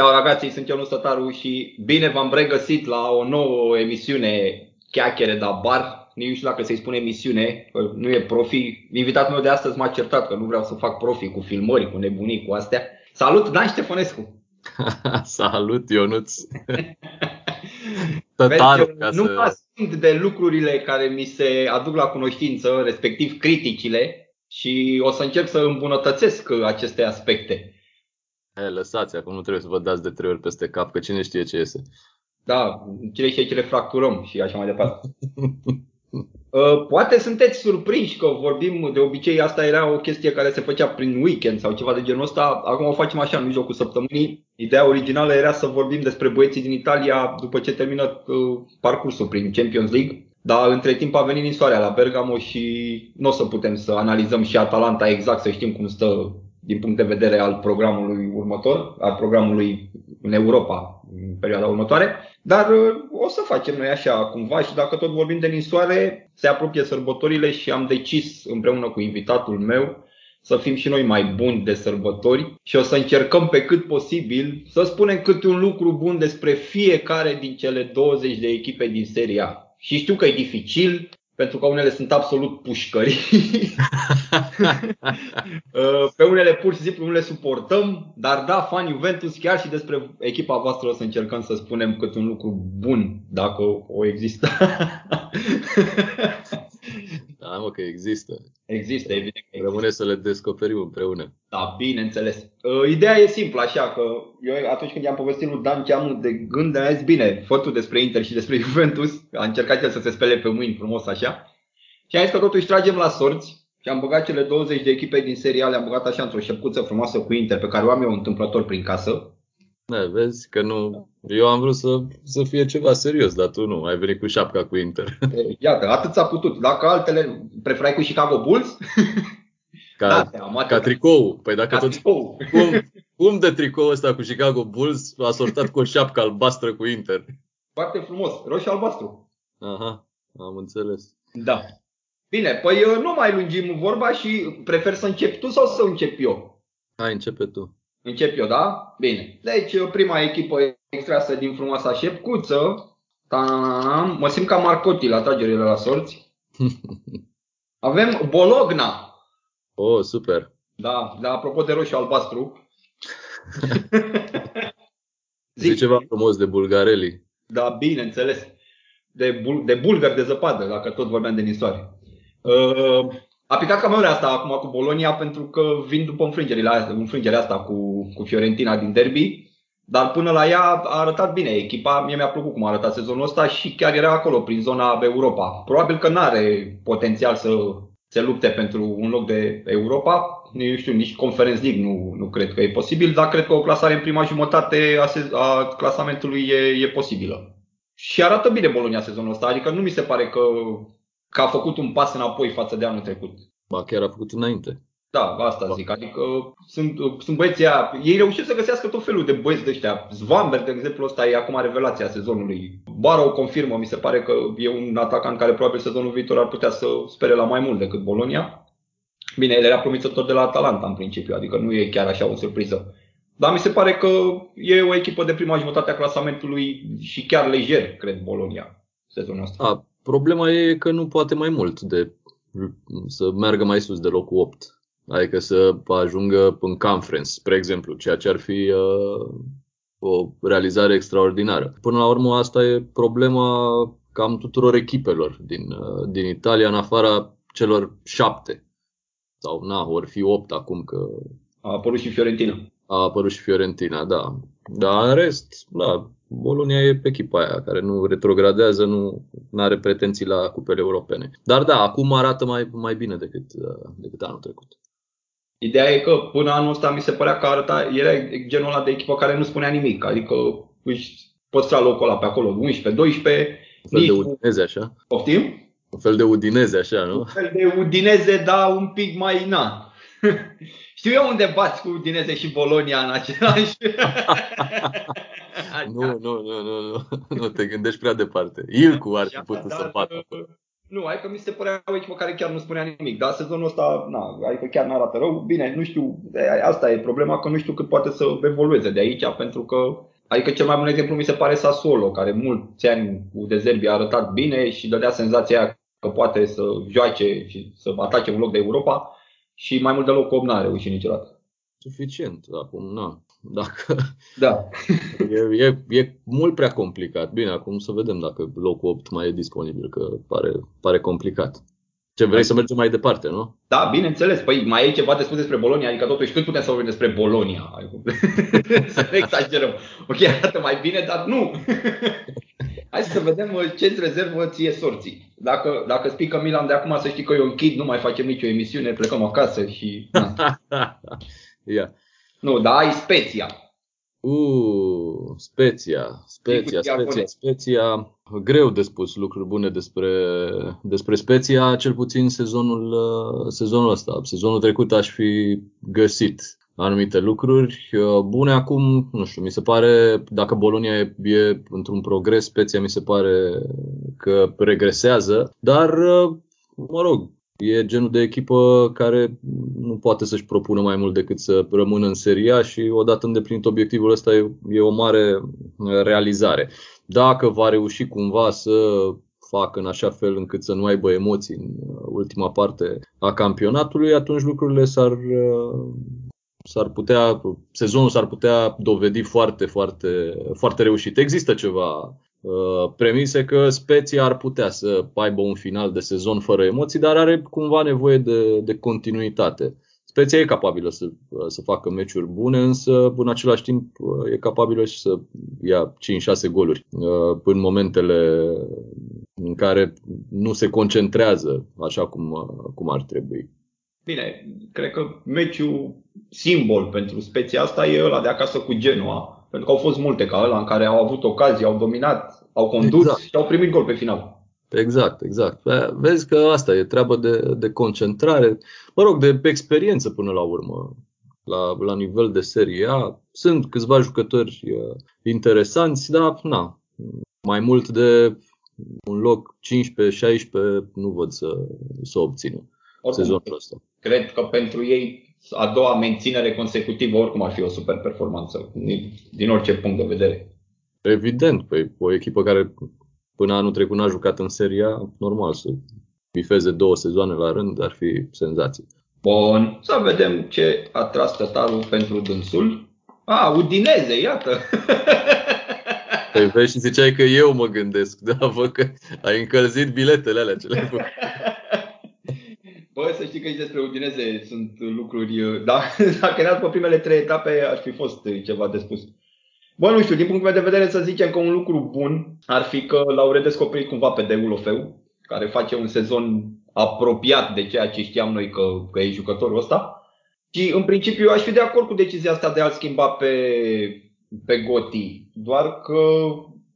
Ciao ragazzi, sunt Ionus Tătaru și bine v-am regăsit la o nouă emisiune Chiachere da bar. Nici nu știu dacă să-i spune emisiune, nu e profi. Invitatul meu de astăzi m-a certat că nu vreau să fac profi cu filmări, cu nebunii, cu astea. Salut, Dan Ștefănescu! Salut, Ionuț! Tătaru, Vezi, ca nu să... mă de lucrurile care mi se aduc la cunoștință, respectiv criticile, și o să încerc să îmbunătățesc aceste aspecte. E, lăsați, acum nu trebuie să vă dați de trei ori peste cap, că cine știe ce iese. Da, cine știe ce le fracturăm și așa mai departe. Uh, poate sunteți surprinși că vorbim, de obicei asta era o chestie care se făcea prin weekend sau ceva de genul ăsta, acum o facem așa în mijlocul săptămânii. Ideea originală era să vorbim despre băieții din Italia după ce termină uh, parcursul prin Champions League. Dar între timp a venit soarea la Bergamo și nu o să putem să analizăm și Atalanta exact, să știm cum stă din punct de vedere al programului următor, al programului în Europa în perioada următoare. Dar uh, o să facem noi așa cumva și dacă tot vorbim de ninsoare, se apropie sărbătorile și am decis împreună cu invitatul meu să fim și noi mai buni de sărbători și o să încercăm pe cât posibil să spunem câte un lucru bun despre fiecare din cele 20 de echipe din seria. Și știu că e dificil, pentru că unele sunt absolut pușcări. Uh, pe unele pur și simplu nu le suportăm, dar da, fan Juventus, chiar și despre echipa voastră o să încercăm să spunem cât un lucru bun, dacă o există. Da, mă, că există. Există, evident. Că există. Rămâne să le descoperim împreună. Da, bineînțeles. Uh, ideea e simplă, așa că eu atunci când i-am povestit lui Dan Cheamu de gând, am zis, bine, fă tu despre Inter și despre Juventus. A încercat el să se spele pe mâini frumos așa. Și am zis că totuși tragem la sorți și am băgat cele 20 de echipe din seriale, am băgat așa într-o șepcuță frumoasă cu Inter, pe care o am eu întâmplător prin casă. Da, vezi că nu... Eu am vrut să, să fie ceva serios, dar tu nu. Ai venit cu șapca cu Inter. Iată, atât s-a putut. Dacă altele preferai cu Chicago Bulls? Ca, da, ca tricou. Păi dacă ca tot... Tricou. Cum, cum de tricou ăsta cu Chicago Bulls a sortat cu o șapcă albastră cu Inter? Foarte frumos. Roșu-albastru. Aha, am înțeles. Da. Bine, păi nu mai lungim vorba și prefer să încep tu sau să încep eu? Hai, începe tu. Încep eu, da? Bine. Deci, prima echipă extrasă din frumoasa șepcuță. Ta-na-na-na. Mă simt ca Marcotti la tragerile la sorți. Avem Bologna. Oh, super. Da, da, apropo de roșu albastru. Zic ceva frumos de Bulgareli. Da, bineînțeles. De, bul- de bulgări de zăpadă, dacă tot vorbeam de nisoare. Uh, a picat camioarea asta acum cu Bolonia pentru că vin după înfrângerile astea, înfrângerea asta cu, cu Fiorentina din derby. Dar până la ea a arătat bine echipa, mie mi-a plăcut cum a arătat sezonul ăsta și chiar era acolo prin zona Europa. Probabil că nu are potențial să se lupte pentru un loc de Europa, nu știu, nici Conference League nu, nu cred că e posibil, dar cred că o clasare în prima jumătate a, sez- a clasamentului e, e posibilă. Și arată bine Bolonia sezonul ăsta, adică nu mi se pare că că a făcut un pas înapoi față de anul trecut. Ba, chiar a făcut înainte. Da, asta ba. zic. Adică sunt, sunt băieții aia, ei reușesc să găsească tot felul de băieți de ăștia. Zvamber, de exemplu, ăsta e acum revelația sezonului. Bara o confirmă, mi se pare că e un atacant care probabil sezonul viitor ar putea să spere la mai mult decât Bolonia. Bine, el era promițător de la Atalanta în principiu, adică nu e chiar așa o surpriză. Dar mi se pare că e o echipă de prima jumătate a clasamentului și chiar lejer, cred, Bolonia sezonul ăsta. A, Problema e că nu poate mai mult de să meargă mai sus de locul 8. Adică să ajungă în conference, spre exemplu, ceea ce ar fi uh, o realizare extraordinară. Până la urmă, asta e problema cam tuturor echipelor din, uh, din Italia, în afara celor șapte. Sau, na, ori fi opt acum că... A apărut și Fiorentina. A apărut și Fiorentina, da. Dar în rest, da, Bolonia e echipa aia care nu retrogradează, nu are pretenții la cupele europene. Dar da, acum arată mai, mai bine decât, decât anul trecut. Ideea e că până anul ăsta mi se părea că arăta, era genul ăla de echipă care nu spunea nimic. Adică își păstra locul ăla pe acolo, 11, 12. Un fel de udineze așa. Poftim? Un fel de udineze așa, nu? Un fel de udineze, dar un pic mai na. Știu eu unde bați cu Udineze și Bolonia în același... nu, nu, nu, nu, nu, nu te gândești prea departe. Ilcu ar fi putut să bată. Nu, adică mi se părea o echipă care chiar nu spunea nimic, dar sezonul ăsta, na, adică chiar nu arată rău. Bine, nu știu, asta e problema, că nu știu cât poate să evolueze de aici, pentru că Adică cel mai bun exemplu mi se pare Sassuolo, care mulți ani cu Dezerbi a arătat bine și dădea senzația că poate să joace și să atace un loc de Europa și mai mult deloc 8 n-a reușit niciodată. Suficient, acum nu. Dacă da. e, e, e mult prea complicat. Bine, acum să vedem dacă locul 8 mai e disponibil, că pare, pare complicat. Ce vrei să mergem mai departe, nu? Da, bineînțeles. Păi mai e ceva de spus despre Bolonia, adică totuși cât putem să vorbim despre Bolonia? să ne exagerăm. Ok, arată mai bine, dar nu. Hai să vedem uh, ce îți rezervă ție sorții. Dacă, dacă spică Milan de acum, să știi că eu închid, nu mai facem nicio emisiune, plecăm acasă și... yeah. Nu, dar ai Speția. Uh, Speția, Speția, Speția, Speția. Greu de spus lucruri bune despre, despre Speția, cel puțin sezonul, uh, sezonul ăsta. Sezonul trecut aș fi găsit anumite lucruri uh, bune. Acum, nu știu, mi se pare, dacă Bolonia e, e într-un progres, Speția mi se pare că regresează, dar, uh, mă rog, E genul de echipă care nu poate să-și propună mai mult decât să rămână în seria și odată îndeplinit obiectivul ăsta e, e o mare realizare. Dacă va reuși cumva să facă în așa fel încât să nu aibă emoții în ultima parte a campionatului, atunci lucrurile s-ar, s-ar putea, sezonul s-ar putea dovedi foarte, foarte, foarte reușit. Există ceva Uh, premise că Speția ar putea să aibă un final de sezon fără emoții, dar are cumva nevoie de, de continuitate. Speția e capabilă să, uh, să facă meciuri bune, însă în același timp uh, e capabilă și să ia 5-6 goluri în momentele în care nu se concentrează așa cum, cum ar trebui. Bine, cred că meciul simbol pentru speția asta e ăla de acasă cu Genoa, pentru că au fost multe ca ăla în care au avut ocazii, au dominat, au condus exact. și au primit gol pe final. Exact, exact. Vezi că asta e treabă de, de concentrare, mă rog, de experiență până la urmă. La, la nivel de serie A sunt câțiva jucători uh, interesanți, dar na, mai mult de un loc 15-16 nu văd să, să obțină Oricum, sezonul ăsta. Cred că pentru ei a doua menținere consecutivă oricum ar fi o super performanță, din orice punct de vedere. Evident, păi o echipă care până anul trecut n-a jucat în seria, normal să bifeze două sezoane la rând, ar fi senzație. Bun, să vedem ce a tras tătarul pentru dânsul. A, Udineze, iată! Păi vezi și ziceai că eu mă gândesc, da, văd că ai încălzit biletele alea ce le Bă, să știi că aici despre Udineze sunt lucruri, da, dacă era pe primele trei etape ar fi fost ceva de spus. Bă, nu știu, din punct de vedere să zicem că un lucru bun ar fi că l-au redescoperit cumva pe Deulofeu, care face un sezon apropiat de ceea ce știam noi că, că e jucătorul ăsta. Și în principiu aș fi de acord cu decizia asta de a schimba pe, pe Goti, doar că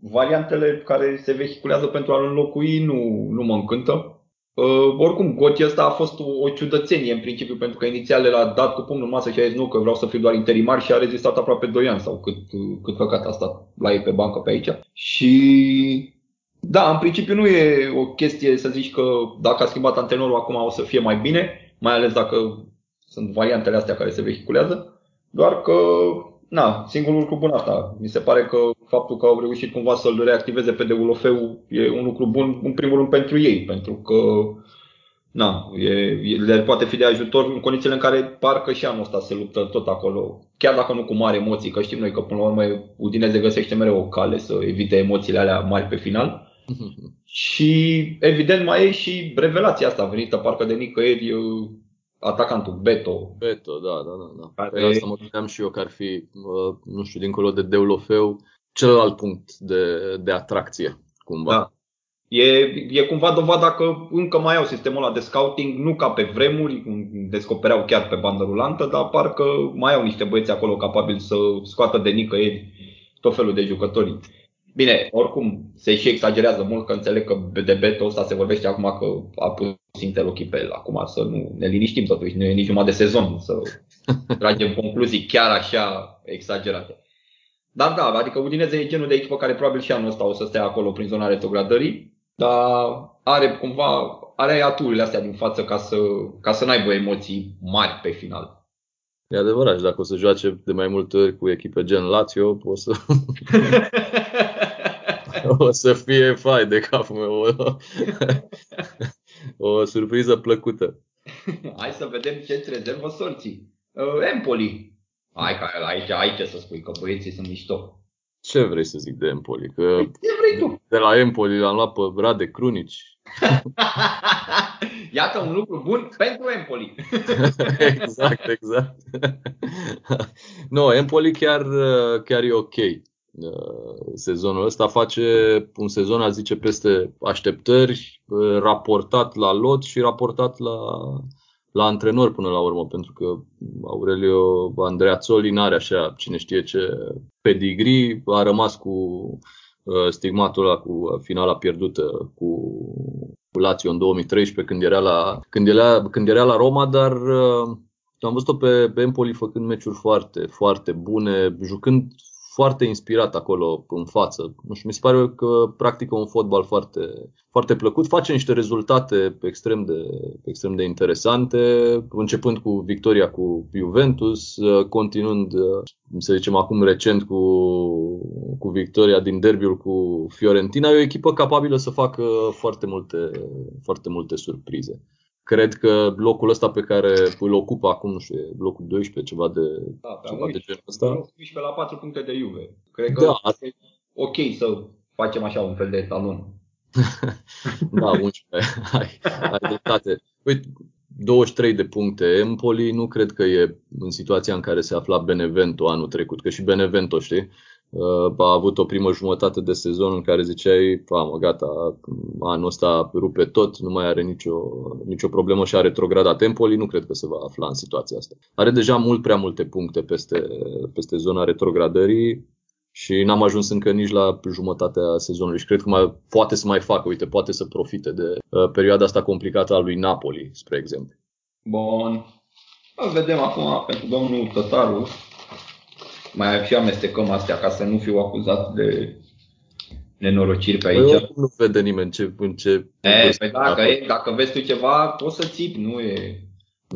variantele care se vehiculează pentru a-l înlocui nu, nu mă încântă. Uh, oricum, Gotti ăsta a fost o, o ciudățenie în principiu, pentru că inițial l-a dat cu pumnul în masă și a zis nu, că vreau să fiu doar interimar și a rezistat aproape 2 ani sau cât, cât făcat a stat la ei pe bancă pe aici. Și da, în principiu nu e o chestie să zici că dacă a schimbat antrenorul acum o să fie mai bine, mai ales dacă sunt variantele astea care se vehiculează, doar că Na, singurul lucru bun asta. Mi se pare că faptul că au reușit cumva să-l reactiveze pe Deulofeu e un lucru bun, în primul rând, pentru ei, pentru că na, e, le poate fi de ajutor în condițiile în care parcă și anul ăsta se luptă tot acolo. Chiar dacă nu cu mari emoții, că știm noi că până la urmă Udineze găsește mereu o cale să evite emoțiile alea mari pe final. și evident mai e și revelația asta venită parcă de nicăieri atacantul Beto. Beto, da, da, da. da. Care... Pe asta mă gândeam și eu că ar fi, nu știu, dincolo de Deulofeu, celălalt punct de, de atracție, cumva. Da. E, e cumva dovada că încă mai au sistemul ăla de scouting, nu ca pe vremuri, descopereau chiar pe bandă rulantă, dar parcă mai au niște băieți acolo capabili să scoată de nicăieri tot felul de jucători. Bine, oricum se și exagerează mult că înțeleg că de Beto ăsta se vorbește acum că a pus interlochii pe el. Acum să nu ne liniștim totuși, nu e nici jumătate de sezon să tragem concluzii chiar așa exagerate. Dar da, adică Udineze e genul de echipă care probabil și anul ăsta o să stea acolo prin zona retrogradării dar are cumva are aturile astea din față ca să, ca să n-aibă emoții mari pe final. E adevărat, și dacă o să joace de mai multe ori cu echipe gen Lazio, o să... o să fie fai de capul meu. O, o surpriză plăcută. Hai să vedem ce îți rezervă sorții. Uh, Empoli. Hai că aici, aici să spui că băieții sunt mișto. Ce vrei să zic de Empoli? Că ce vrei tu? De la Empoli l-am luat pe Rade Crunici. Iată un lucru bun pentru Empoli. exact, exact. no, Empoli chiar, chiar e ok. Sezonul ăsta face un sezon, a zice, peste așteptări, raportat la lot și raportat la, la antrenor până la urmă, pentru că Aurelio Andreazzoli n-are așa, cine știe ce pedigree, a rămas cu uh, stigmatul ăla cu finala pierdută cu, cu Lazio în 2013 când era la, când era, când era la Roma, dar uh, am văzut-o pe, pe Empoli făcând meciuri foarte, foarte bune, jucând foarte inspirat acolo în față. Nu știu, mi se pare că practică un fotbal foarte, foarte plăcut, face niște rezultate extrem de, extrem de interesante, începând cu victoria cu Juventus, continuând, să zicem acum recent, cu, cu victoria din derbiul cu Fiorentina. E o echipă capabilă să facă foarte multe, foarte multe surprize. Cred că locul ăsta pe care îl ocupă acum, nu știu, locul 12, ceva de, da, ceva de genul ăsta. 12 la 4 puncte de Juve. Cred că da. e ok să facem așa un fel de talon. da, 11. Hai, hai dreptate. Uite, 23 de puncte. Empoli nu cred că e în situația în care se afla Benevento anul trecut, că și Benevento, știi, Uh, a avut o primă jumătate de sezon în care ziceai, mă, gata, anul ăsta rupe tot, nu mai are nicio, nicio problemă și a retrogradat Empoli, nu cred că se va afla în situația asta. Are deja mult prea multe puncte peste, peste zona retrogradării și n-am ajuns încă nici la jumătatea sezonului și cred că mai, poate să mai facă, uite, poate să profite de uh, perioada asta complicată a lui Napoli, spre exemplu. Bun. Vedem acum pentru domnul Tătaru mai și amestecăm astea ca să nu fiu acuzat de nenorociri pe aici. Păi, nu vede nimeni ce, în ce... E, păi dacă, e, dacă vezi tu ceva, poți să țipi, nu e...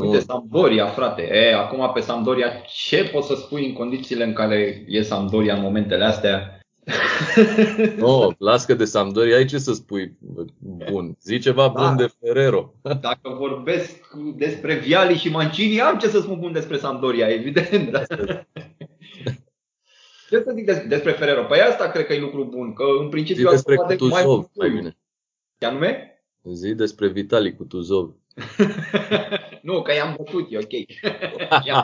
Uite, nu. Sampdoria, frate. E, acum pe Sampdoria, ce poți să spui în condițiile în care e Sampdoria în momentele astea? Nu, oh, las că de Sampdoria ai ce să spui bun. Zi ceva da. bun de Ferrero. Dacă vorbesc despre Viali și Mancini, am ce să spun bun despre Sampdoria, evident. Da. Ce să zic despre Ferrero? Păi asta cred că e lucru bun, că în principiu... Zi despre Kutuzov, mai bine. Ce anume? Zi despre Vitali Kutuzov. nu, că i-am bătut, e ok.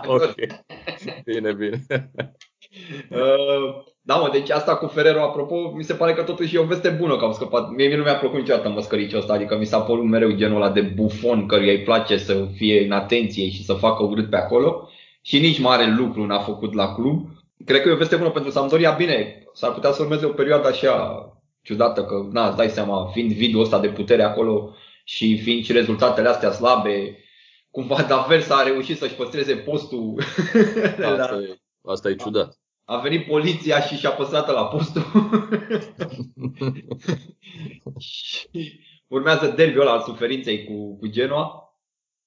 ok. Bine, bine. uh, da, mă, deci asta cu Ferrero, apropo, mi se pare că totuși e o veste bună că am scăpat. Mie nu mi-a plăcut niciodată măscăriciul ăsta, adică mi s-a părut mereu genul ăla de bufon căruia îi place să fie în atenție și să facă urât pe acolo și nici mare lucru n-a făcut la club. Cred că e o veste bună pentru Sampdoria. Bine, s-ar putea să urmeze o perioadă așa ciudată, că na, îți dai seama, fiind vidul ăsta de putere acolo și fiind și rezultatele astea slabe, cumva Davers a reușit să-și păstreze postul. Asta, e, asta e ciudat. A venit poliția și și-a păstrat la postul. și urmează derbiul ăla al suferinței cu, cu Genoa.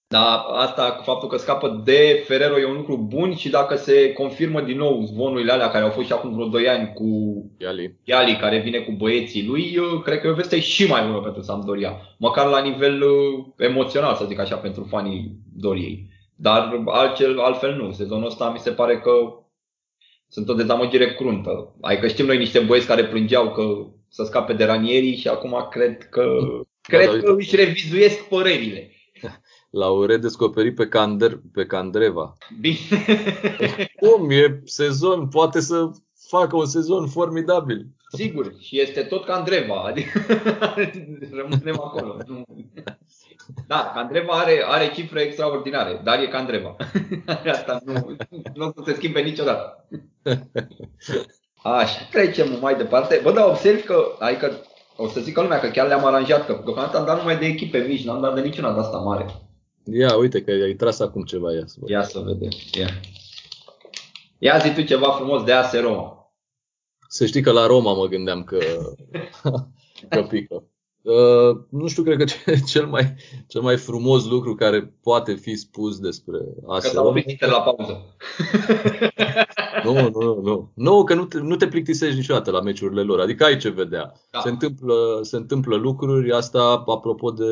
Dar asta, cu faptul că scapă de Ferrero e un lucru bun și dacă se confirmă din nou zvonurile alea care au fost și acum vreo 2 ani cu Iali, Iali care vine cu băieții lui, cred că e o veste și mai bună pentru Sampdoria. Măcar la nivel uh, emoțional, să zic așa, pentru fanii Doriei. Dar altfel, altfel nu. Sezonul ăsta mi se pare că sunt o dezamăgire cruntă. Adică știm noi niște băieți care plângeau că să scape de ranierii și acum cred că, da, cred da, că își revizuiesc părerile. L-au redescoperit pe, Cander, pe Candreva. Bine. Cum e sezon? Poate să facă un sezon formidabil. Sigur, și este tot Candreva, adică rămânem acolo. Da, Candreva are, are cifre extraordinare, dar e Candreva. Asta nu, nu o să se schimbe niciodată. Așa, trecem mai departe. Bă, da, observ că, adică, o să zică lumea că chiar le-am aranjat, că deocamdată am dat numai de echipe mici, n-am dat de niciuna de asta mare. Ia, uite că ai tras acum ceva, ia să Ia să vedem, ia. Ia zi tu ceva frumos de AS Roma. Să știi că la Roma mă gândeam că, că pică. Uh, nu știu, cred că cel mai, cel mai frumos lucru care poate fi spus despre AS Că s-au la pauză. nu, nu, nu. Nu, că nu te, nu te plictisești niciodată la meciurile lor. Adică ai ce vedea. Da. Se, întâmplă, se întâmplă lucruri. Asta apropo de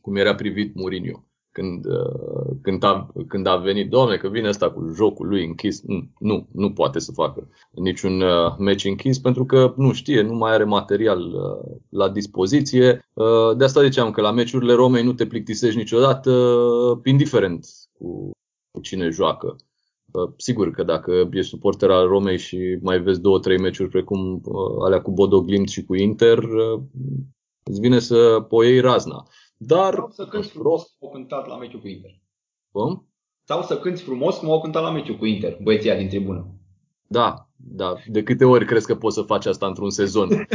cum era privit Mourinho când, uh, când, a, când a venit, doamne, că vine asta cu jocul lui închis, nu, nu poate să facă niciun uh, meci închis pentru că nu știe, nu mai are material uh, la dispoziție. De asta ziceam că la meciurile Romei nu te plictisești niciodată, indiferent cu, cu cine joacă. Sigur că dacă ești suporter al Romei și mai vezi două, trei meciuri precum alea cu Bodo Glimt și cu Inter, îți vine să poiei razna. Dar... Sau să cânti frumos cum au cântat la meciul cu Inter. Cum? Sau să cânti frumos cum au cântat la meciul cu Inter, băieția din tribună. Da, da. De câte ori crezi că poți să faci asta într-un sezon?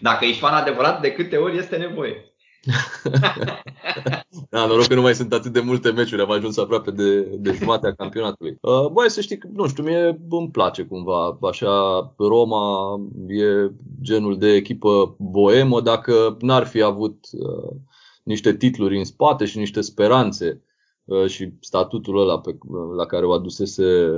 Dacă ești fan adevărat, de câte ori este nevoie. da, noroc că nu mai sunt atât de multe meciuri, am ajuns aproape de, de jumatea campionatului. Uh, băi, să știi că, nu știu, mie îmi place cumva. Așa, Roma e genul de echipă boemă dacă n-ar fi avut uh, niște titluri în spate și niște speranțe uh, și statutul ăla pe, la care o adusese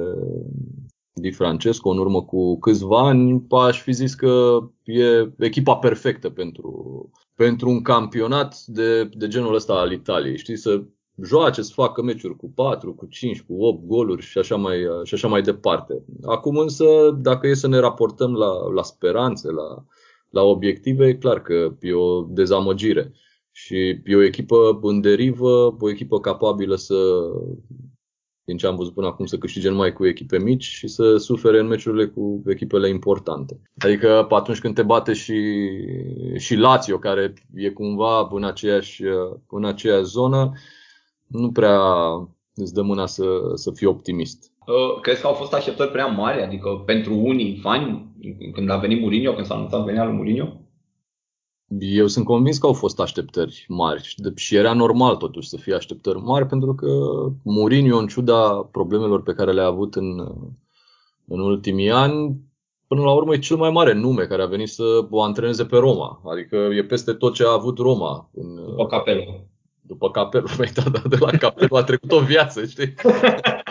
Di Francesco în urmă cu câțiva ani, aș fi zis că e echipa perfectă pentru, pentru un campionat de, de genul ăsta al Italiei. Știi, să joace, să facă meciuri cu 4, cu 5, cu 8 goluri și așa mai, și așa mai departe. Acum însă, dacă e să ne raportăm la, la speranțe, la, la obiective, e clar că e o dezamăgire. Și e o echipă în derivă, o echipă capabilă să din ce am văzut până acum, să câștige numai cu echipe mici și să sufere în meciurile cu echipele importante. Adică atunci când te bate și, și Lazio, care e cumva în aceeași, în aceeași zonă, nu prea îți dă mâna să, să fii optimist. Uh, crezi că au fost așteptări prea mari? Adică pentru unii fani, când a venit Mourinho, când s-a anunțat venirea lui Mourinho? Eu sunt convins că au fost așteptări mari și era normal totuși să fie așteptări mari pentru că Mourinho, în ciuda problemelor pe care le-a avut în, în ultimii ani, până la urmă e cel mai mare nume care a venit să o antreneze pe Roma. Adică e peste tot ce a avut Roma. În, după Capello. După Capello, da, da, de la Capello a trecut o viață, știi?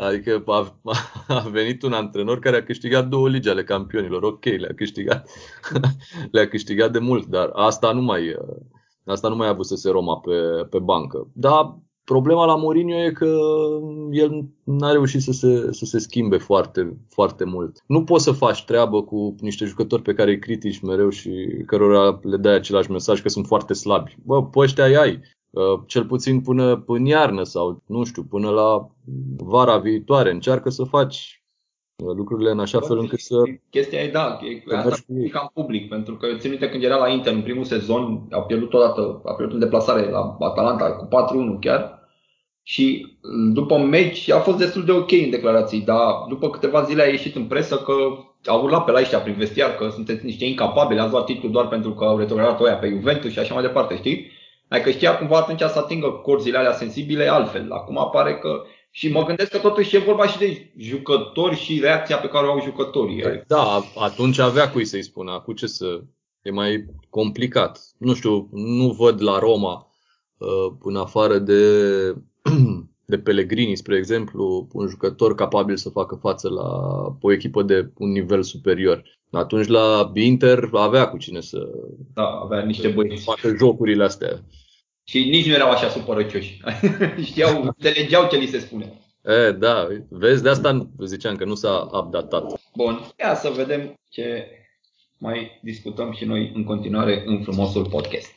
Adică a, a venit un antrenor care a câștigat două ligi ale campionilor. Ok, le-a câștigat, le-a câștigat de mult, dar asta nu mai, asta nu mai a avusese Roma pe, pe bancă. Dar problema la Mourinho e că el n-a reușit să se, să se schimbe foarte, foarte mult. Nu poți să faci treabă cu niște jucători pe care îi critici mereu și cărora le dai același mesaj că sunt foarte slabi. Bă, pe ăștia ai. Uh, cel puțin până până iarnă sau, nu știu, până la vara viitoare. Încearcă să faci uh, lucrurile în așa fel încât să... Chestia e, da, e, asta e cam public, pentru că eu țin minte când era la Inter în primul sezon, a pierdut odată, a pierdut în deplasare la Atalanta cu 4-1 chiar, și după meci a fost destul de ok în declarații, dar după câteva zile a ieșit în presă că au urlat pe la ăștia prin vestiar că sunteți niște incapabili, ați luat titlul doar pentru că au retrogradat oia pe Juventus și așa mai departe, știi? Adică știa cumva atunci să atingă corzile alea sensibile altfel. Acum apare că și mă gândesc că totuși e vorba și de jucători și reacția pe care o au jucătorii. Păi da, atunci avea cui să-i spună. Cu ce să... E mai complicat. Nu știu, nu văd la Roma, uh, în afară de, de Pellegrini, spre exemplu, un jucător capabil să facă față la o echipă de un nivel superior. Atunci la Inter avea cu cine să da, avea niște băieți. facă jocurile astea. Și nici nu erau așa supărăcioși. Știau, înțelegeau ce li se spune. E, da, vezi, de asta ziceam că nu s-a updatat. Bun, ia să vedem ce mai discutăm și noi în continuare în frumosul podcast.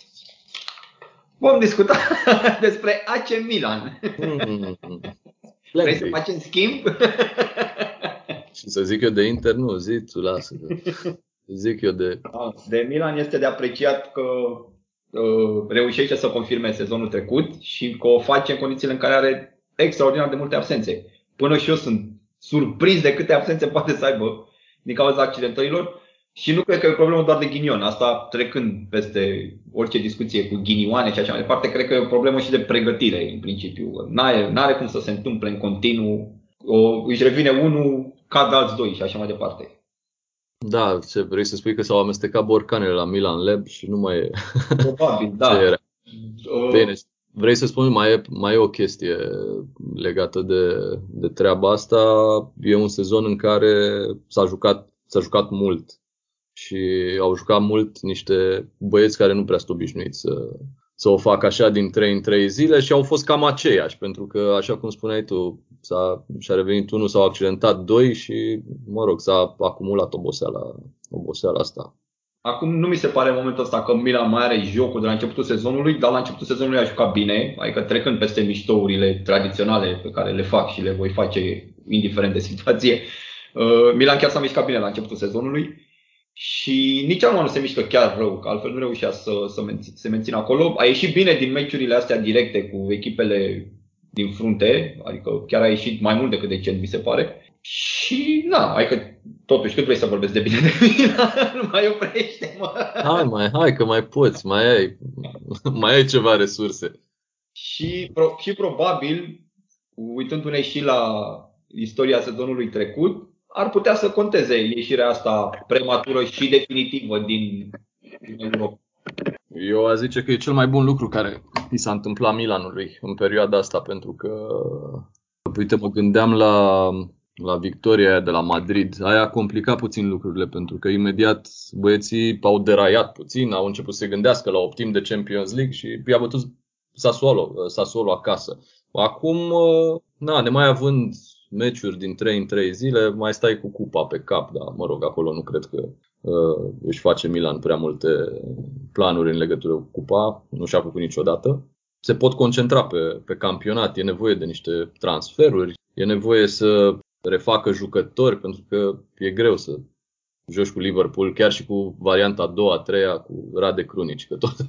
Vom discuta despre AC Milan. Mm-hmm. Vrei să facem schimb? Și să zic eu de Inter, nu, zi tu, lasă. Zic eu de... De Milan este de apreciat că uh, reușește să confirme sezonul trecut și că o face în condițiile în care are extraordinar de multe absențe. Până și eu sunt surprins de câte absențe poate să aibă din cauza accidentărilor și nu cred că e o problemă doar de ghinion. Asta trecând peste orice discuție cu ghinioane și așa mai departe, cred că e o problemă și de pregătire în principiu. N-are, n-are cum să se întâmple în continuu. O, își revine unul, cad alți doi și așa mai departe. Da, ce vrei să spui că s-au amestecat borcanele la Milan Lab și nu mai e. Probabil, da. Ce era. Bine, vrei să spun, mai e, mai e o chestie legată de, de treaba asta. E un sezon în care s-a jucat, s-a jucat mult și au jucat mult niște băieți care nu prea sunt obișnuiți să, să o facă așa din 3 în 3 zile și au fost cam aceiași, pentru că, așa cum spuneai tu, s-a, și-a revenit unul, s-au accidentat doi și, mă rog, s-a acumulat oboseala, oboseala asta. Acum nu mi se pare în momentul ăsta că Milan mai are jocul de la începutul sezonului, dar la începutul sezonului a jucat bine, adică trecând peste miștourile tradiționale pe care le fac și le voi face indiferent de situație. Uh, Milan chiar s-a mișcat bine la începutul sezonului și nici acum nu se mișcă chiar rău, că altfel nu reușea să, să menț- se mențină acolo. A ieșit bine din meciurile astea directe cu echipele din frunte, adică chiar a ieșit mai mult decât decent, mi se pare. Și, na, adică totuși, cât vrei să vorbesc de bine de mine, nu mai oprește, mă. Hai, mai, hai, că mai poți, mai ai, mai ai ceva resurse. Și, pro, și probabil, uitându-ne și la istoria sezonului trecut, ar putea să conteze ieșirea asta prematură și definitivă din, din Europa. Eu aș zice că e cel mai bun lucru care i s-a întâmplat Milanului în perioada asta, pentru că, uite, mă gândeam la, la victoria de la Madrid. Aia a complicat puțin lucrurile, pentru că imediat băieții au deraiat puțin, au început să se gândească la optim de Champions League și i-a bătut Sassuolo, Sassuolo acasă. Acum, na, nemai având meciuri din 3 în 3 zile, mai stai cu cupa pe cap, dar mă rog, acolo nu cred că uh, își face Milan prea multe planuri în legătură cu cupa, nu și-a făcut niciodată. Se pot concentra pe, pe campionat, e nevoie de niște transferuri, e nevoie să refacă jucători, pentru că e greu să joci cu Liverpool, chiar și cu varianta a doua, a treia, cu Rade Crunici, că tot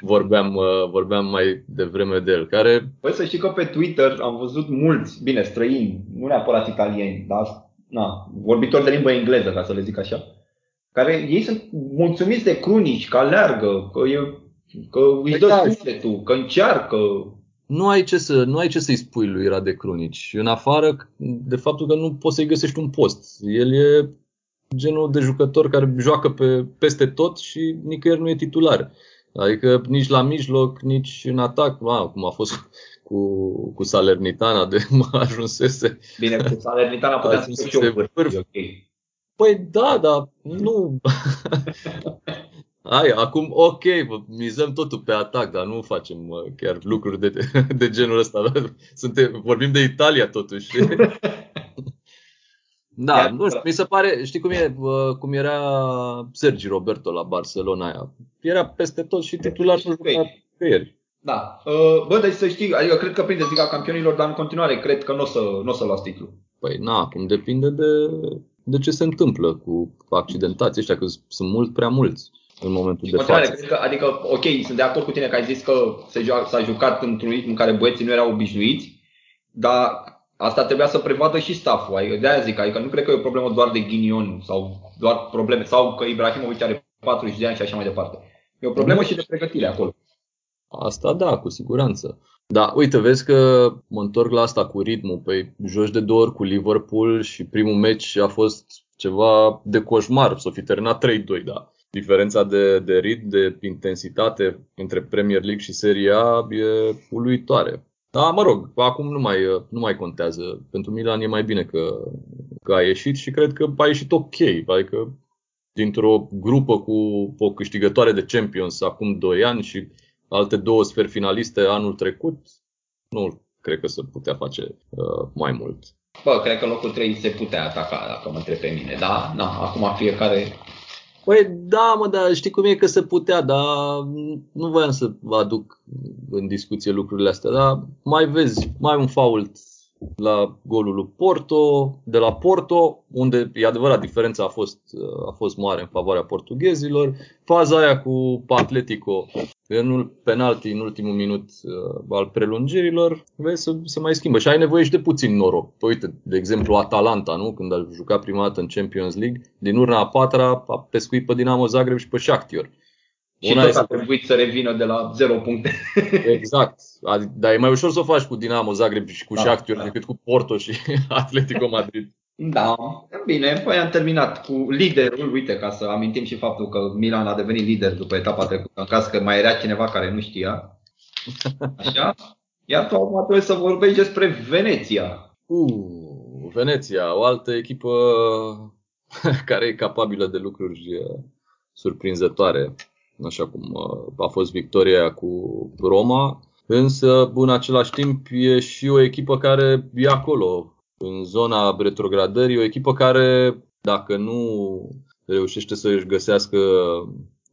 vorbeam, uh, vorbeam mai devreme de el. Care... Păi să știi că pe Twitter am văzut mulți, bine, străini, nu neapărat italieni, dar na, vorbitori de limbă engleză, ca să le zic așa, care ei sunt mulțumiți de Crunici, că aleargă, că, e, că îi dă păi da, sufletul, că încearcă. Nu ai, ce să, nu ai ce să-i spui lui Rade Crunici, în afară de faptul că nu poți să-i găsești un post. El e genul de jucător care joacă pe, peste tot și nicăieri nu e titular. Adică nici la mijloc, nici în atac, a, cum a fost cu, cu Salernitana de mă ajunsese. Bine, cu Salernitana putea să fie okay. Păi da, dar nu. Hai, acum ok, mizăm totul pe atac, dar nu facem chiar lucruri de, de genul ăsta. Suntem, vorbim de Italia totuși. Da, Iar, nu știu, mi se pare, știi cum, e, cum era Sergi Roberto la Barcelona aia. Era peste tot și titular nu juca pe ieri. Da. Uh, bă, deci să știi, adică cred că prinde Liga Campionilor, dar în continuare cred că nu o să, n-o să luați titlul. Păi na, acum depinde de, de ce se întâmplă cu accidentații ăștia, că sunt mult prea mulți în momentul și de față. Cred că, adică, ok, sunt de acord cu tine că ai zis că s-a jucat într-un ritm în care băieții nu erau obișnuiți, dar Asta trebuia să prevadă și stafful. Adică de aia zic, adică nu cred că e o problemă doar de ghinion sau doar probleme sau că Ibrahimovic are 40 de ani și așa mai departe. E o problemă și de pregătire acolo. Asta da, cu siguranță. Da, uite, vezi că mă întorc la asta cu ritmul. Păi joci de două ori cu Liverpool și primul meci a fost ceva de coșmar. S-o fi terminat 3-2, da. Diferența de, de ritm, de intensitate între Premier League și Serie A e uluitoare. Da, mă rog, acum nu mai, nu mai contează. Pentru Milan e mai bine că, că a ieșit și cred că a ieșit ok. Adică dintr-o grupă cu o câștigătoare de Champions acum 2 ani și alte două sferi finaliste anul trecut, nu cred că se putea face uh, mai mult. Bă, cred că locul 3 se putea ataca, dacă mă întreb pe mine. Da, na, acum fiecare Păi da, mă, dar știi cum e că se putea, dar nu voiam să vă aduc în discuție lucrurile astea, dar mai vezi, mai un fault la golul lui Porto, de la Porto, unde e adevărat diferența a fost, a fost mare în favoarea portughezilor. Faza aia cu Atletico, în penalti în ultimul minut uh, al prelungirilor, vezi să se mai schimbă și ai nevoie și de puțin noroc. Păi uite, de exemplu Atalanta, nu? când a jucat prima dată în Champions League, din urna a patra a pescuit pe Dinamo Zagreb și pe Shakhtar. Și Una tot a trebuit să revină de la 0 puncte. Exact. Dar e mai ușor să o faci cu Dinamo Zagreb și cu da, Shakhtar da. decât cu Porto și Atletico Madrid. Da, bine, păi am terminat cu liderul, uite, ca să amintim și faptul că Milan a devenit lider după etapa trecută, în caz că mai era cineva care nu știa. Așa? Iar tu acum trebuie să vorbești despre Veneția. Uh, Veneția, o altă echipă care e capabilă de lucruri uh, surprinzătoare, așa cum uh, a fost victoria cu Roma, însă în același timp e și o echipă care e acolo, în zona retrogradării, o echipă care, dacă nu reușește să își găsească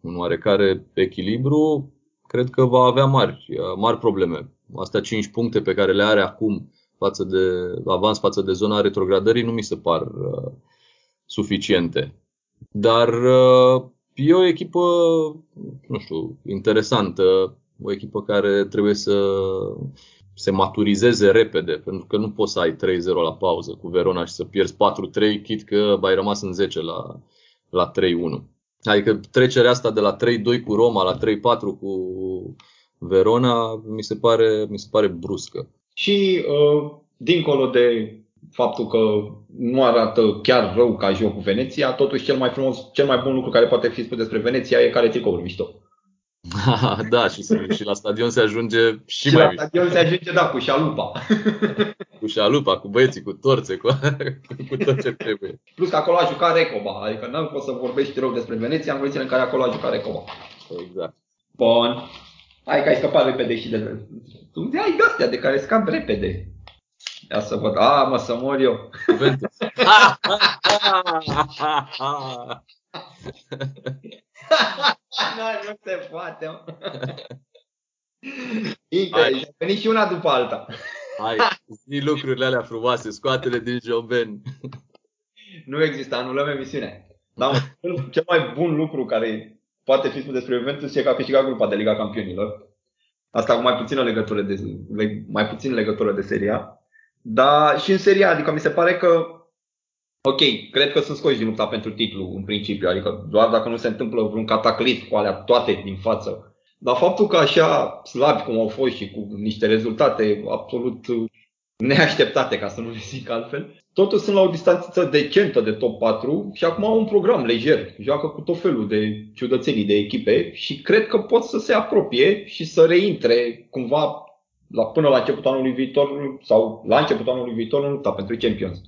un oarecare echilibru, cred că va avea mari, mari probleme. Astea 5 puncte pe care le are acum față de avans față de zona retrogradării nu mi se par uh, suficiente. Dar uh, e o echipă, nu știu, interesantă, o echipă care trebuie să se maturizeze repede, pentru că nu poți să ai 3-0 la pauză cu Verona și să pierzi 4-3, chit că ai rămas în 10 la, la 3-1. Adică trecerea asta de la 3-2 cu Roma la 3-4 cu Verona mi se pare, mi se pare bruscă. Și uh, dincolo de faptul că nu arată chiar rău ca joc cu Veneția, totuși cel mai frumos, cel mai bun lucru care poate fi spus despre Veneția e care tricouri mișto. da, și, și la stadion se ajunge și, și mai la stadion se ajunge, da, cu șalupa. cu șalupa, cu băieții, cu torțe, cu, cu tot ce trebuie. Plus că acolo a jucat Recoba, adică nu poți să vorbești rău despre Veneția în condițiile în care acolo a jucat Recoba. Exact. Bun. Hai că ai scăpat repede și de... Tu ai de de care scap repede. Ia să văd. A, mă, să mor eu. Juventus. nu se poate, mă. Incredibil. A venit și una după alta. Hai, zi lucrurile alea frumoase, scoate-le din joben. Nu există, anulăm emisiunea. Dar cel mai bun lucru care poate fi spus despre Juventus e că a câștigat grupa de Liga Campionilor. Asta cu mai puțină legătură de, mai puțin legătură de seria. Dar și în seria, adică mi se pare că Ok, cred că sunt scoși din lupta pentru titlu în principiu, adică doar dacă nu se întâmplă vreun cataclism cu alea toate din față. Dar faptul că așa slabi cum au fost și cu niște rezultate absolut neașteptate, ca să nu le zic altfel, totuși sunt la o distanță decentă de top 4 și acum au un program lejer. Joacă cu tot felul de ciudățenii de echipe și cred că pot să se apropie și să reintre cumva la, până la începutul anului viitor sau la începutul anului viitor în lupta pentru Champions.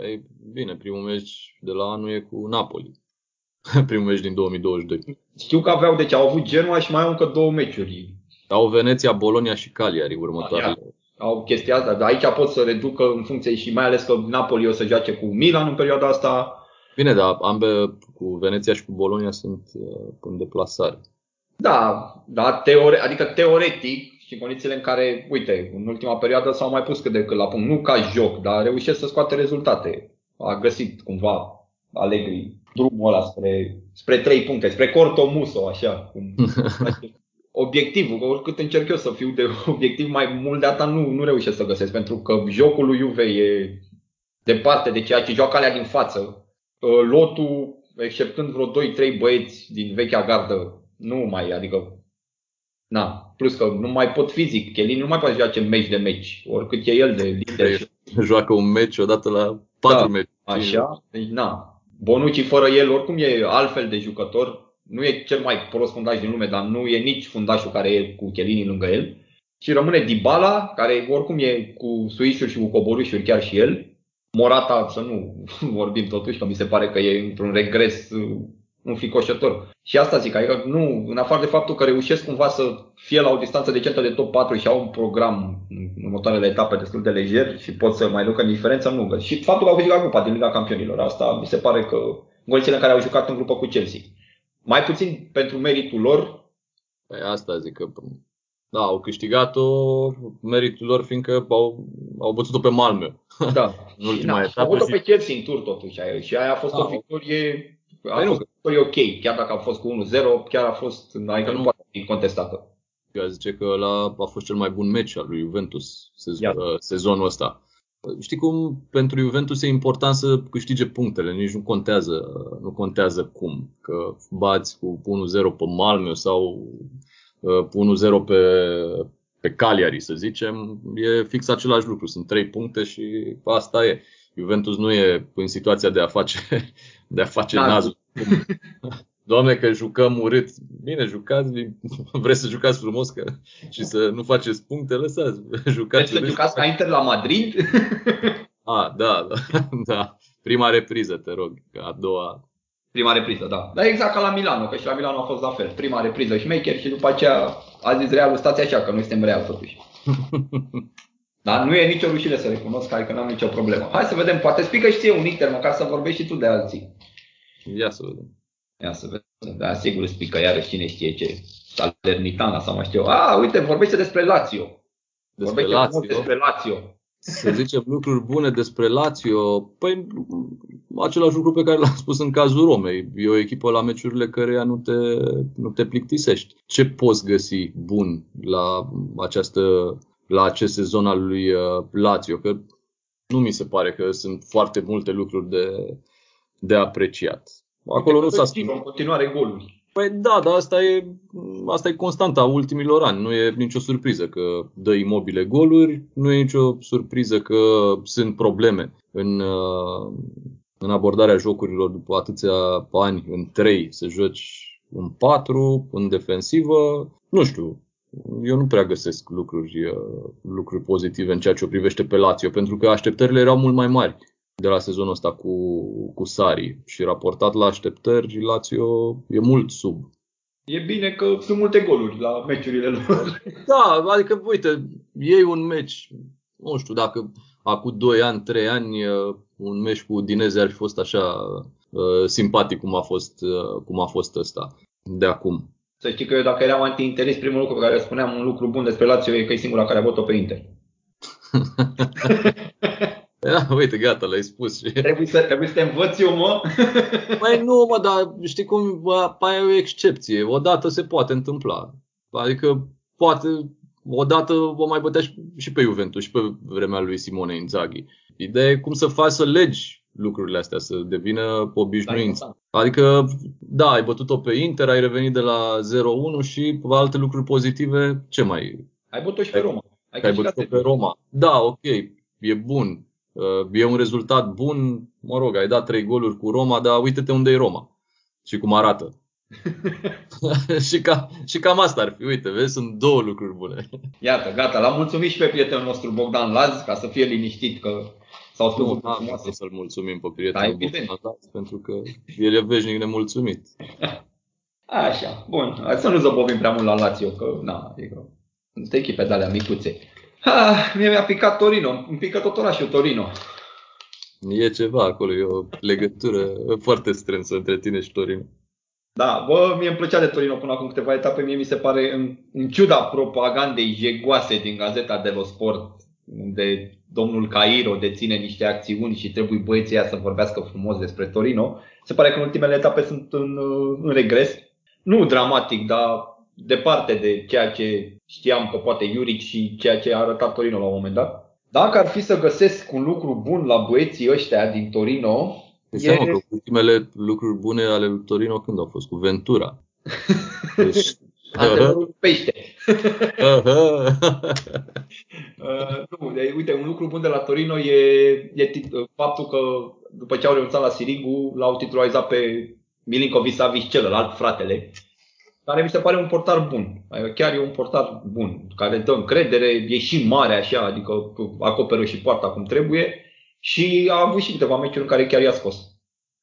Păi, bine, primul meci de la anul e cu Napoli. primul meci din 2022. Știu că aveau, deci au avut Genoa și mai au încă două meciuri. Au Veneția, Bolonia și Cagliari următoarele. Au chestia asta, dar aici pot să reducă în funcție și mai ales că Napoli o să joace cu Milan în perioada asta. Bine, dar ambe cu Veneția și cu Bolonia sunt uh, în deplasare. Da, da teore, adică teoretic și în condițiile în care, uite, în ultima perioadă s-au mai pus cât de cât la punct, nu ca joc, dar reușesc să scoate rezultate. A găsit cumva Allegri drumul ăla spre, spre 3 puncte, spre Corto Muso, așa. Cum, obiectivul, oricât încerc eu să fiu de obiectiv, mai mult de asta nu, nu reușesc să găsesc, pentru că jocul lui Juve e departe de ceea ce joacă alea din față. Uh, lotul, exceptând vreo 2-3 băieți din vechea gardă, nu mai, adică Na, plus că nu mai pot fizic. Chelin nu mai poate joace meci de meci, oricât e el de lider. Joacă un meci odată la patru da, meci. Așa, deci na. Bonucci fără el oricum e altfel de jucător. Nu e cel mai prost fundaș din lume, dar nu e nici fundașul care e cu Chelini lângă el. Și rămâne Dybala, care oricum e cu suișuri și cu coborușuri chiar și el. Morata, să nu vorbim totuși, că mi se pare că e într-un regres înfricoșător. Și asta zic, adică nu, în afară de faptul că reușesc cumva să fie la o distanță decentă de top 4 și au un program în următoarele etape destul de lejer și pot să mai ducă în diferență, nu. Și faptul că au câștigat grupa din Liga Campionilor, asta mi se pare că golțile în care au jucat în grupă cu Chelsea. Mai puțin pentru meritul lor. Păi asta zic că da, au câștigat-o meritul lor fiindcă au, au bătut-o pe Malmö. Da. în ultima etapă. Au avut-o pe Chelsea în tur totuși și aia a fost da, o victorie a păi fost nu. ok, chiar dacă a fost cu 1-0, chiar a fost, adică nu, nu poate fi contestată. Eu zice că la a fost cel mai bun meci al lui Juventus sezon, uh, sezonul ăsta. Știi cum pentru Juventus e important să câștige punctele, nici nu contează, nu contează cum. Că bați cu 1-0 pe Malmö sau uh, cu 1-0 pe, pe Cagliari, să zicem, e fix același lucru. Sunt 3 puncte și asta e. Juventus nu e în situația de a face, de a face da. nazul. Doamne că jucăm urât. Bine, jucați, vreți să jucați frumos că, și să nu faceți puncte, lăsați. Jucați vreți să jucați ca Inter la Madrid? A, da, da, da. Prima repriză, te rog, a doua. Prima repriză, da. Dar exact ca la Milano, că și la Milano a fost la fel. Prima repriză șmecher și după aceea a zis Realul, stați așa, că noi suntem real totuși. Dar nu e nicio rușine să recunosc, hai că n-am nicio problemă. Hai să vedem, poate spică și ție un Inter, măcar să vorbești și tu de alții. Ia să vedem. Ia să vedem. Da, sigur spică iarăși cine știe ce. Salernitana sau mai știu. A, uite, vorbește despre Lazio. Despre vorbește Lazio. despre Lazio. Să zicem lucruri bune despre Lazio. Păi, același lucru pe care l-am spus în cazul Romei. E o echipă la meciurile căreia nu te, nu te plictisești. Ce poți găsi bun la această la acest sezon al lui uh, Lazio, că nu mi se pare că sunt foarte multe lucruri de, de apreciat. Acolo nu s-a schimbat. În continuare goluri. Păi da, dar asta e, asta e constanta ultimilor ani. Nu e nicio surpriză că dă imobile goluri, nu e nicio surpriză că sunt probleme în, uh, în abordarea jocurilor după atâția ani, în 3 să joci în 4, în defensivă. Nu știu, eu nu prea găsesc lucruri, uh, lucruri pozitive în ceea ce o privește pe Lazio, pentru că așteptările erau mult mai mari de la sezonul ăsta cu, cu Sari și raportat la așteptări, Lazio e mult sub. E bine că sunt multe goluri la meciurile lor. Da, adică, uite, iei un meci, nu știu, dacă acum 2 ani, 3 ani, uh, un meci cu Dineze ar fi fost așa uh, simpatic cum a fost, uh, cum a fost ăsta de acum. Să știi că eu dacă eram anti-interist, primul lucru pe care spuneam un lucru bun despre Lazio e că e singura care a votat pe Inter. Ia, uite, gata, l-ai spus. Și... Trebuie, să, trebuie să te învăț eu, mă. Păi nu, mă, dar știi cum, bă, aia e o excepție. Odată se poate întâmpla. Adică, poate, odată o mai bătea și pe Juventus și pe vremea lui Simone Inzaghi. Ideea e cum să faci să legi lucrurile astea, să devină obișnuință. Da, adică, da, ai bătut-o pe Inter, ai revenit de la 0-1 și alte lucruri pozitive, ce mai... Ai bătut-o și pe Roma. Ai, ai bătut-o pe Roma. Da, ok, e bun. Uh, e un rezultat bun. Mă rog, ai dat trei goluri cu Roma, dar uite-te unde e Roma și cum arată. și, ca, și cam asta ar fi. Uite, vezi, sunt două lucruri bune. Iată, gata. L-am mulțumit și pe prietenul nostru Bogdan Laz, ca să fie liniștit că S-au spus nu, am să-l mulțumim pe prietenul da, pentru că el e veșnic nemulțumit. Așa, bun. Hai să nu zăbovim prea mult la Lazio, că na, e că sunt echipe de alea micuțe. Ha, mie mi-a picat Torino, îmi pică tot orașul Torino. E ceva acolo, e o legătură foarte strânsă între tine și Torino. Da, bă, mie îmi plăcea de Torino până acum câteva etape, mie mi se pare, în, în ciuda propagandei jegoase din Gazeta dello Sport, unde domnul Cairo deține niște acțiuni și trebuie băieții ăia să vorbească frumos despre Torino. Se pare că în ultimele etape sunt în, în regres. Nu dramatic, dar departe de ceea ce știam că poate Iuric și ceea ce a arătat Torino la un moment dat. Dacă ar fi să găsesc un lucru bun la băieții ăștia din Torino, e... că ultimele lucruri bune ale lui Torino când au fost? Cu Ventura. Deci, Adevărul pește. uh, nu, de, uite, un lucru bun de la Torino e, e faptul că după ce au renunțat la Sirigu, l-au titularizat pe Milinkovic Savic celălalt, fratele, care mi se pare un portar bun. Chiar e un portar bun, care dă încredere, e și mare așa, adică acoperă și poarta cum trebuie și a avut și câteva meciuri în care chiar i-a scos.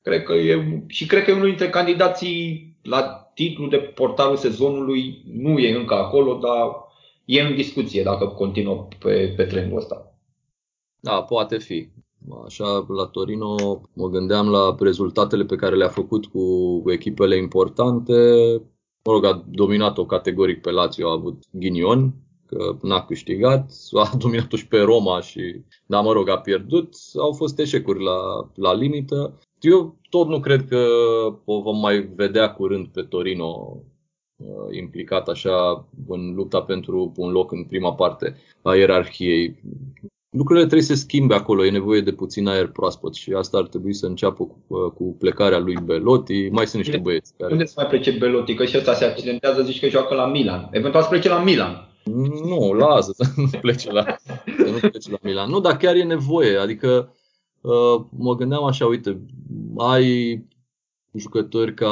Cred că e, și cred că e unul dintre candidații la titlul de portarul sezonului nu e încă acolo, dar e în discuție dacă continuă pe, pe trendul ăsta. Da, poate fi. Așa, la Torino mă gândeam la rezultatele pe care le-a făcut cu, cu echipele importante. Mă rog, a dominat-o categoric pe Lazio, a avut ghinion, că n-a câștigat, a dominat-o și pe Roma și, da, mă rog, a pierdut. Au fost eșecuri la, la limită. Eu tot nu cred că o vom mai vedea curând pe Torino uh, implicat așa în lupta pentru un loc în prima parte a ierarhiei. Lucrurile trebuie să se schimbe acolo, e nevoie de puțin aer proaspăt și asta ar trebui să înceapă cu, uh, cu plecarea lui Belotti. Mai sunt niște băieți care... Unde să mai plece Belotti? Că și ăsta se accidentează, zici că joacă la Milan. Eventual să plece la Milan. Nu, lasă să nu plece la, să nu plece la Milan. Nu, dar chiar e nevoie. Adică uh, mă gândeam așa, uite, ai jucători ca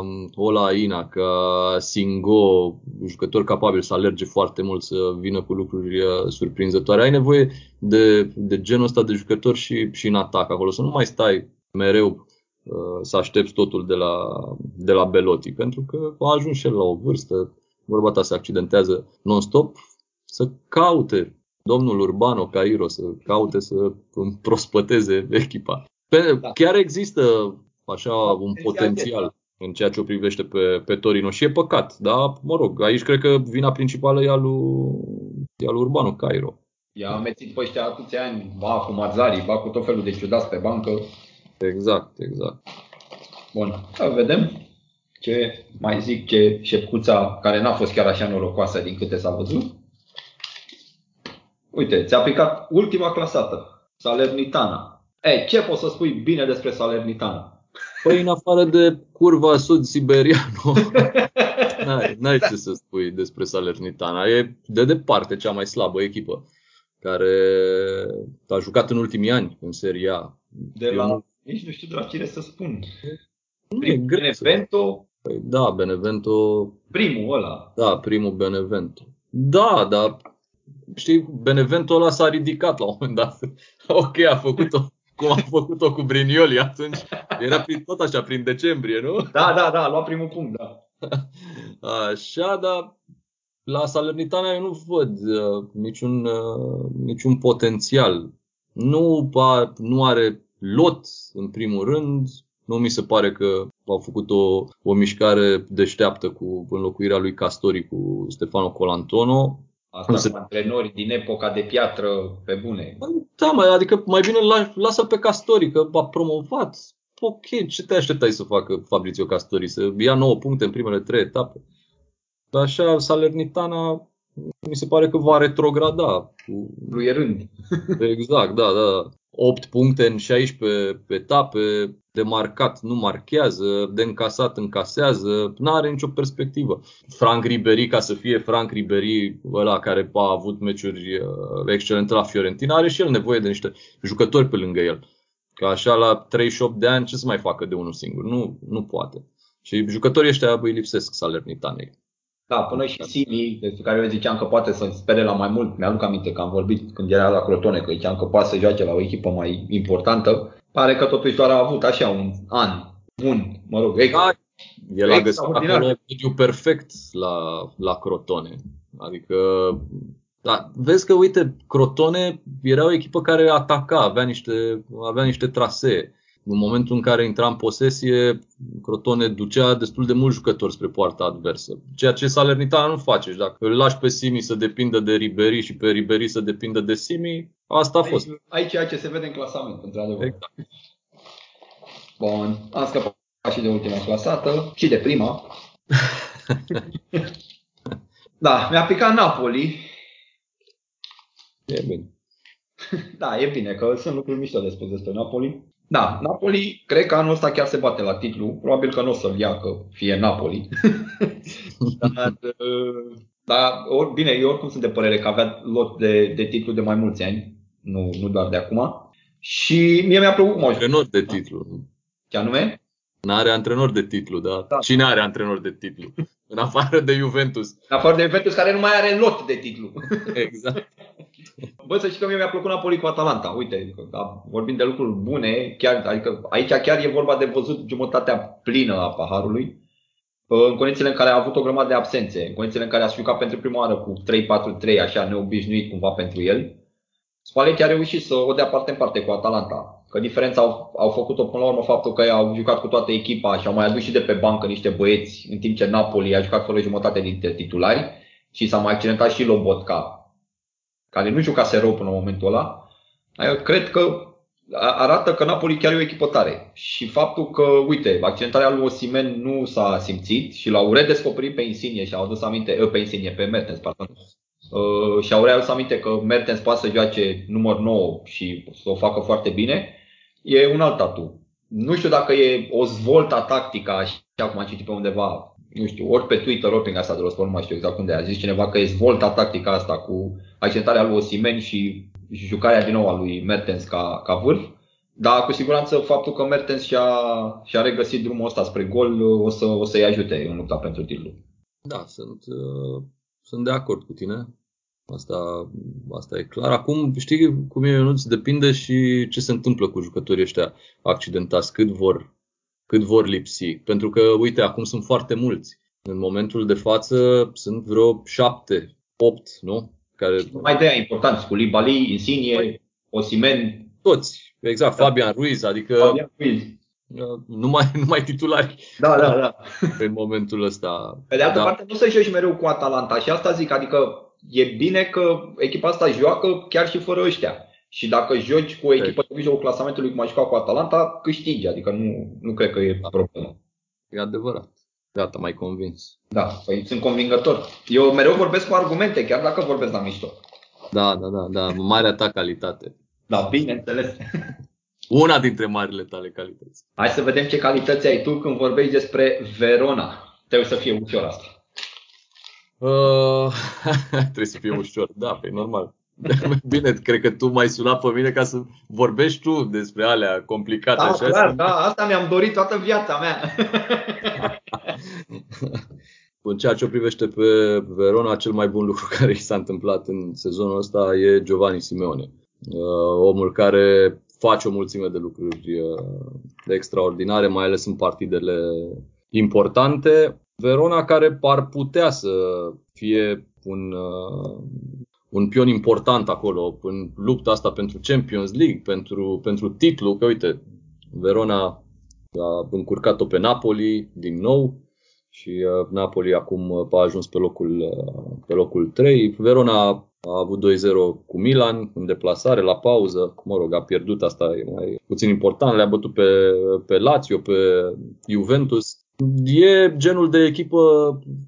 um, Ola Aina, ca Singo, jucători capabili să alerge foarte mult, să vină cu lucruri uh, surprinzătoare. Ai nevoie de, de genul ăsta de jucători și, și în atac acolo, să nu mai stai mereu uh, să aștepți totul de la, de la Belotti, pentru că a ajuns și el la o vârstă, vorba ta se accidentează non-stop, să caute domnul Urbano Cairo, să caute să prospăteze echipa. Pe, da. Chiar există așa un potențial în ceea ce o privește pe, pe Torino și e păcat, da? Mă rog, aici cred că vina principală e a lui, e a lui Urbano Cairo. I-a amețit pe ăștia atâția ani, ba cu Mazzari, ba cu tot felul de ciudați pe bancă. Exact, exact. Bun, să vedem ce mai zic ce șepcuța care n-a fost chiar așa norocoasă din câte s-a văzut. Uite, ți-a picat ultima clasată, Salernitana. Ei, ce poți să spui bine despre Salernitana? Păi în afară de curva sud-siberiană, n-ai, n-ai ce să spui despre Salernitana. E de departe cea mai slabă echipă care a jucat în ultimii ani în Seria De la, nu... nici nu știu de la cine să spun. Nu e Benevento. Păi da, Benevento. Primul ăla. Da, primul Benevento. Da, dar știi, Benevento ăla s-a ridicat la un moment dat. Ok, a făcut-o cum a făcut-o cu Brinioli atunci. Era prin, tot așa, prin decembrie, nu? Da, da, da, a luat primul punct, da. Așa, dar la Salernitana eu nu văd uh, niciun, uh, niciun potențial. Nu, a, nu are lot, în primul rând. Nu mi se pare că au făcut o, o mișcare deșteaptă cu înlocuirea lui Castori cu Stefano Colantono. Asta se... cu antrenori din epoca de piatră pe bune. Da, mai, adică mai bine lasă pe Castori, că a promovat. Ok, ce te așteptai să facă Fabrizio Castori? Să ia 9 puncte în primele 3 etape. Dar așa, Salernitana mi se pare că va retrograda. Fluierând. Exact, da, da. 8 puncte în 16 etape, de marcat nu marchează, de încasat încasează, nu are nicio perspectivă. Frank Ribery, ca să fie Frank Ribery, ăla care a avut meciuri uh, excelente la Fiorentina, are și el nevoie de niște jucători pe lângă el. Că așa la 38 de ani ce să mai facă de unul singur? Nu, nu poate. Și jucătorii ăștia îi lipsesc Salernitanei. Da, până și Simi, despre care eu ziceam că poate să spere la mai mult. Mi-aduc aminte că am vorbit când era la Crotone, că ziceam că poate să joace la o echipă mai importantă. Pare că totuși doar a avut așa un an bun, mă rog, ex, da, el a găsit acolo mediu perfect la, la Crotone. Adică, da, vezi că, uite, Crotone era o echipă care ataca, avea niște, avea niște trasee în momentul în care intra în posesie, Crotone ducea destul de mulți jucători spre poarta adversă. Ceea ce Salernitana nu face. Și dacă îl lași pe Simi să depindă de Ribery și pe Ribery să depindă de Simi, asta a fost. Aici, aici ceea ce se vede în clasament, într-adevăr. Exact. Bun, am scăpat și de ultima clasată și de prima. da, mi-a picat Napoli. E bine. Da, e bine, că sunt lucruri mișto despre, despre Napoli. Da, Napoli cred că anul ăsta chiar se bate la titlu. Probabil că nu o să-l ia, că fie Napoli. dar, dar or, bine, eu oricum sunt de părere că avea lot de, de titlu de mai mulți ani, nu, nu doar de acum. Și mie mi-a plăcut mult. Antrenor de titlu. Ce anume? N-are antrenor de titlu, da. da. Cine are antrenor de titlu? În afară de Juventus. În afară de Juventus, care nu mai are lot de titlu. Exact. Bă, să știi că mie mi-a plăcut Napoli cu Atalanta. Uite, da, vorbim de lucruri bune, chiar, adică aici chiar e vorba de văzut jumătatea plină a paharului. În condițiile în care a avut o grămadă de absențe, în condițiile în care a jucat pentru prima oară cu 3-4-3, așa neobișnuit cumva pentru el, Spalletti a reușit să o dea parte în parte cu Atalanta. Că diferența au, au făcut-o până la urmă faptul că au jucat cu toată echipa și au mai adus și de pe bancă niște băieți, în timp ce Napoli a jucat fără jumătate dintre titulari și s-a mai accidentat și Lobotka, care nu jucase rău până în momentul ăla. Eu cred că arată că Napoli chiar e o echipă tare. Și faptul că, uite, accidentarea lui Osimen nu s-a simțit și l-au redescoperit pe Insigne și au adus aminte, pe Insigne, pe Mertens, pardon, Uh, și au readus aminte că Mertens poate să joace număr 9 și să o facă foarte bine, e un alt atu. Nu știu dacă e o zvolta tactică, așa cum am citit pe undeva, nu știu, ori pe Twitter, ori prin asta de sport, nu mai știu exact unde a zis cineva că e zvolta tactică asta cu accentarea lui Osimen și jucarea din nou a lui Mertens ca, ca vârf. Da, cu siguranță faptul că Mertens și-a, și-a regăsit drumul ăsta spre gol o, să, o să-i ajute în lupta pentru titlu. Da, sunt, uh, sunt de acord cu tine. Asta, asta e clar. Acum, știi cum e, nu depinde și ce se întâmplă cu jucătorii ăștia accidentați, cât vor, cât vor lipsi. Pentru că, uite, acum sunt foarte mulți. În momentul de față sunt vreo șapte, opt, nu? Care... Mai de importanți, cu Libali, Insigne, păi, Osimen. Toți, exact, da. Fabian Ruiz, adică Fabian Ruiz. Numai, numai titulari. Da, da, da. În momentul ăsta. Pe de altă da. parte, nu să joci mereu cu Atalanta și asta zic, adică e bine că echipa asta joacă chiar și fără ăștia. Și dacă joci cu o echipă de mijlocul clasamentului cum a jucat cu Atalanta, câștigi. Adică nu, nu cred că e problemă. E adevărat. Gata, mai convins. Da, păi sunt convingător. Eu mereu vorbesc cu argumente, chiar dacă vorbesc la mișto. Da, da, da, da. Marea ta calitate. Da, bineînțeles. Una dintre marile tale calități. Hai să vedem ce calități ai tu când vorbești despre Verona. Trebuie să fie ușor asta. Uh, trebuie să fie ușor. Da, pe normal. Bine, cred că tu mai sunat pe mine ca să vorbești tu despre alea complicate. Da, așa, clar, da, asta mi-am dorit toată viața mea. În ceea ce o privește pe Verona, cel mai bun lucru care i s-a întâmplat în sezonul ăsta e Giovanni Simeone. Uh, omul care face o mulțime de lucruri uh, extraordinare, mai ales în partidele importante. Verona care par putea să fie un, uh, un pion important acolo în lupta asta pentru Champions League, pentru, pentru titlu, că uite, Verona a încurcat-o pe Napoli din nou și uh, Napoli acum uh, a ajuns pe locul, pe locul 3. Verona a avut 2-0 cu Milan în deplasare, la pauză. Mă rog, a pierdut, asta e mai puțin important. Le-a bătut pe, pe Lazio, pe Juventus. E genul de echipă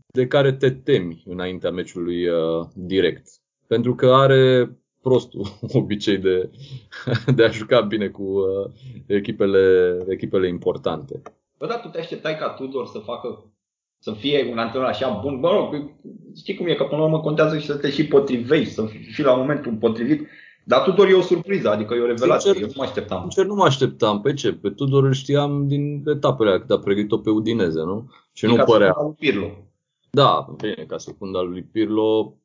de care te temi înaintea meciului uh, direct. Pentru că are prostul obicei de, de a juca bine cu uh, echipele, echipele importante. Bă, dar tu te așteptai ca Tudor să facă să fie un antrenor așa bun. Bă, rog, știi cum e, că până la urmă contează și să te și potrivești, să fii la momentul potrivit. Dar Tudor e o surpriză, adică e o revelație, sincer, eu nu mă așteptam. Sincer, nu mă așteptam. Pe ce? Pe Tudor îl știam din etapele cât a pregătit-o pe Udineze, nu? Și nu părea. Lui Pirlo. Da, bine, ca secunda lui Pirlo,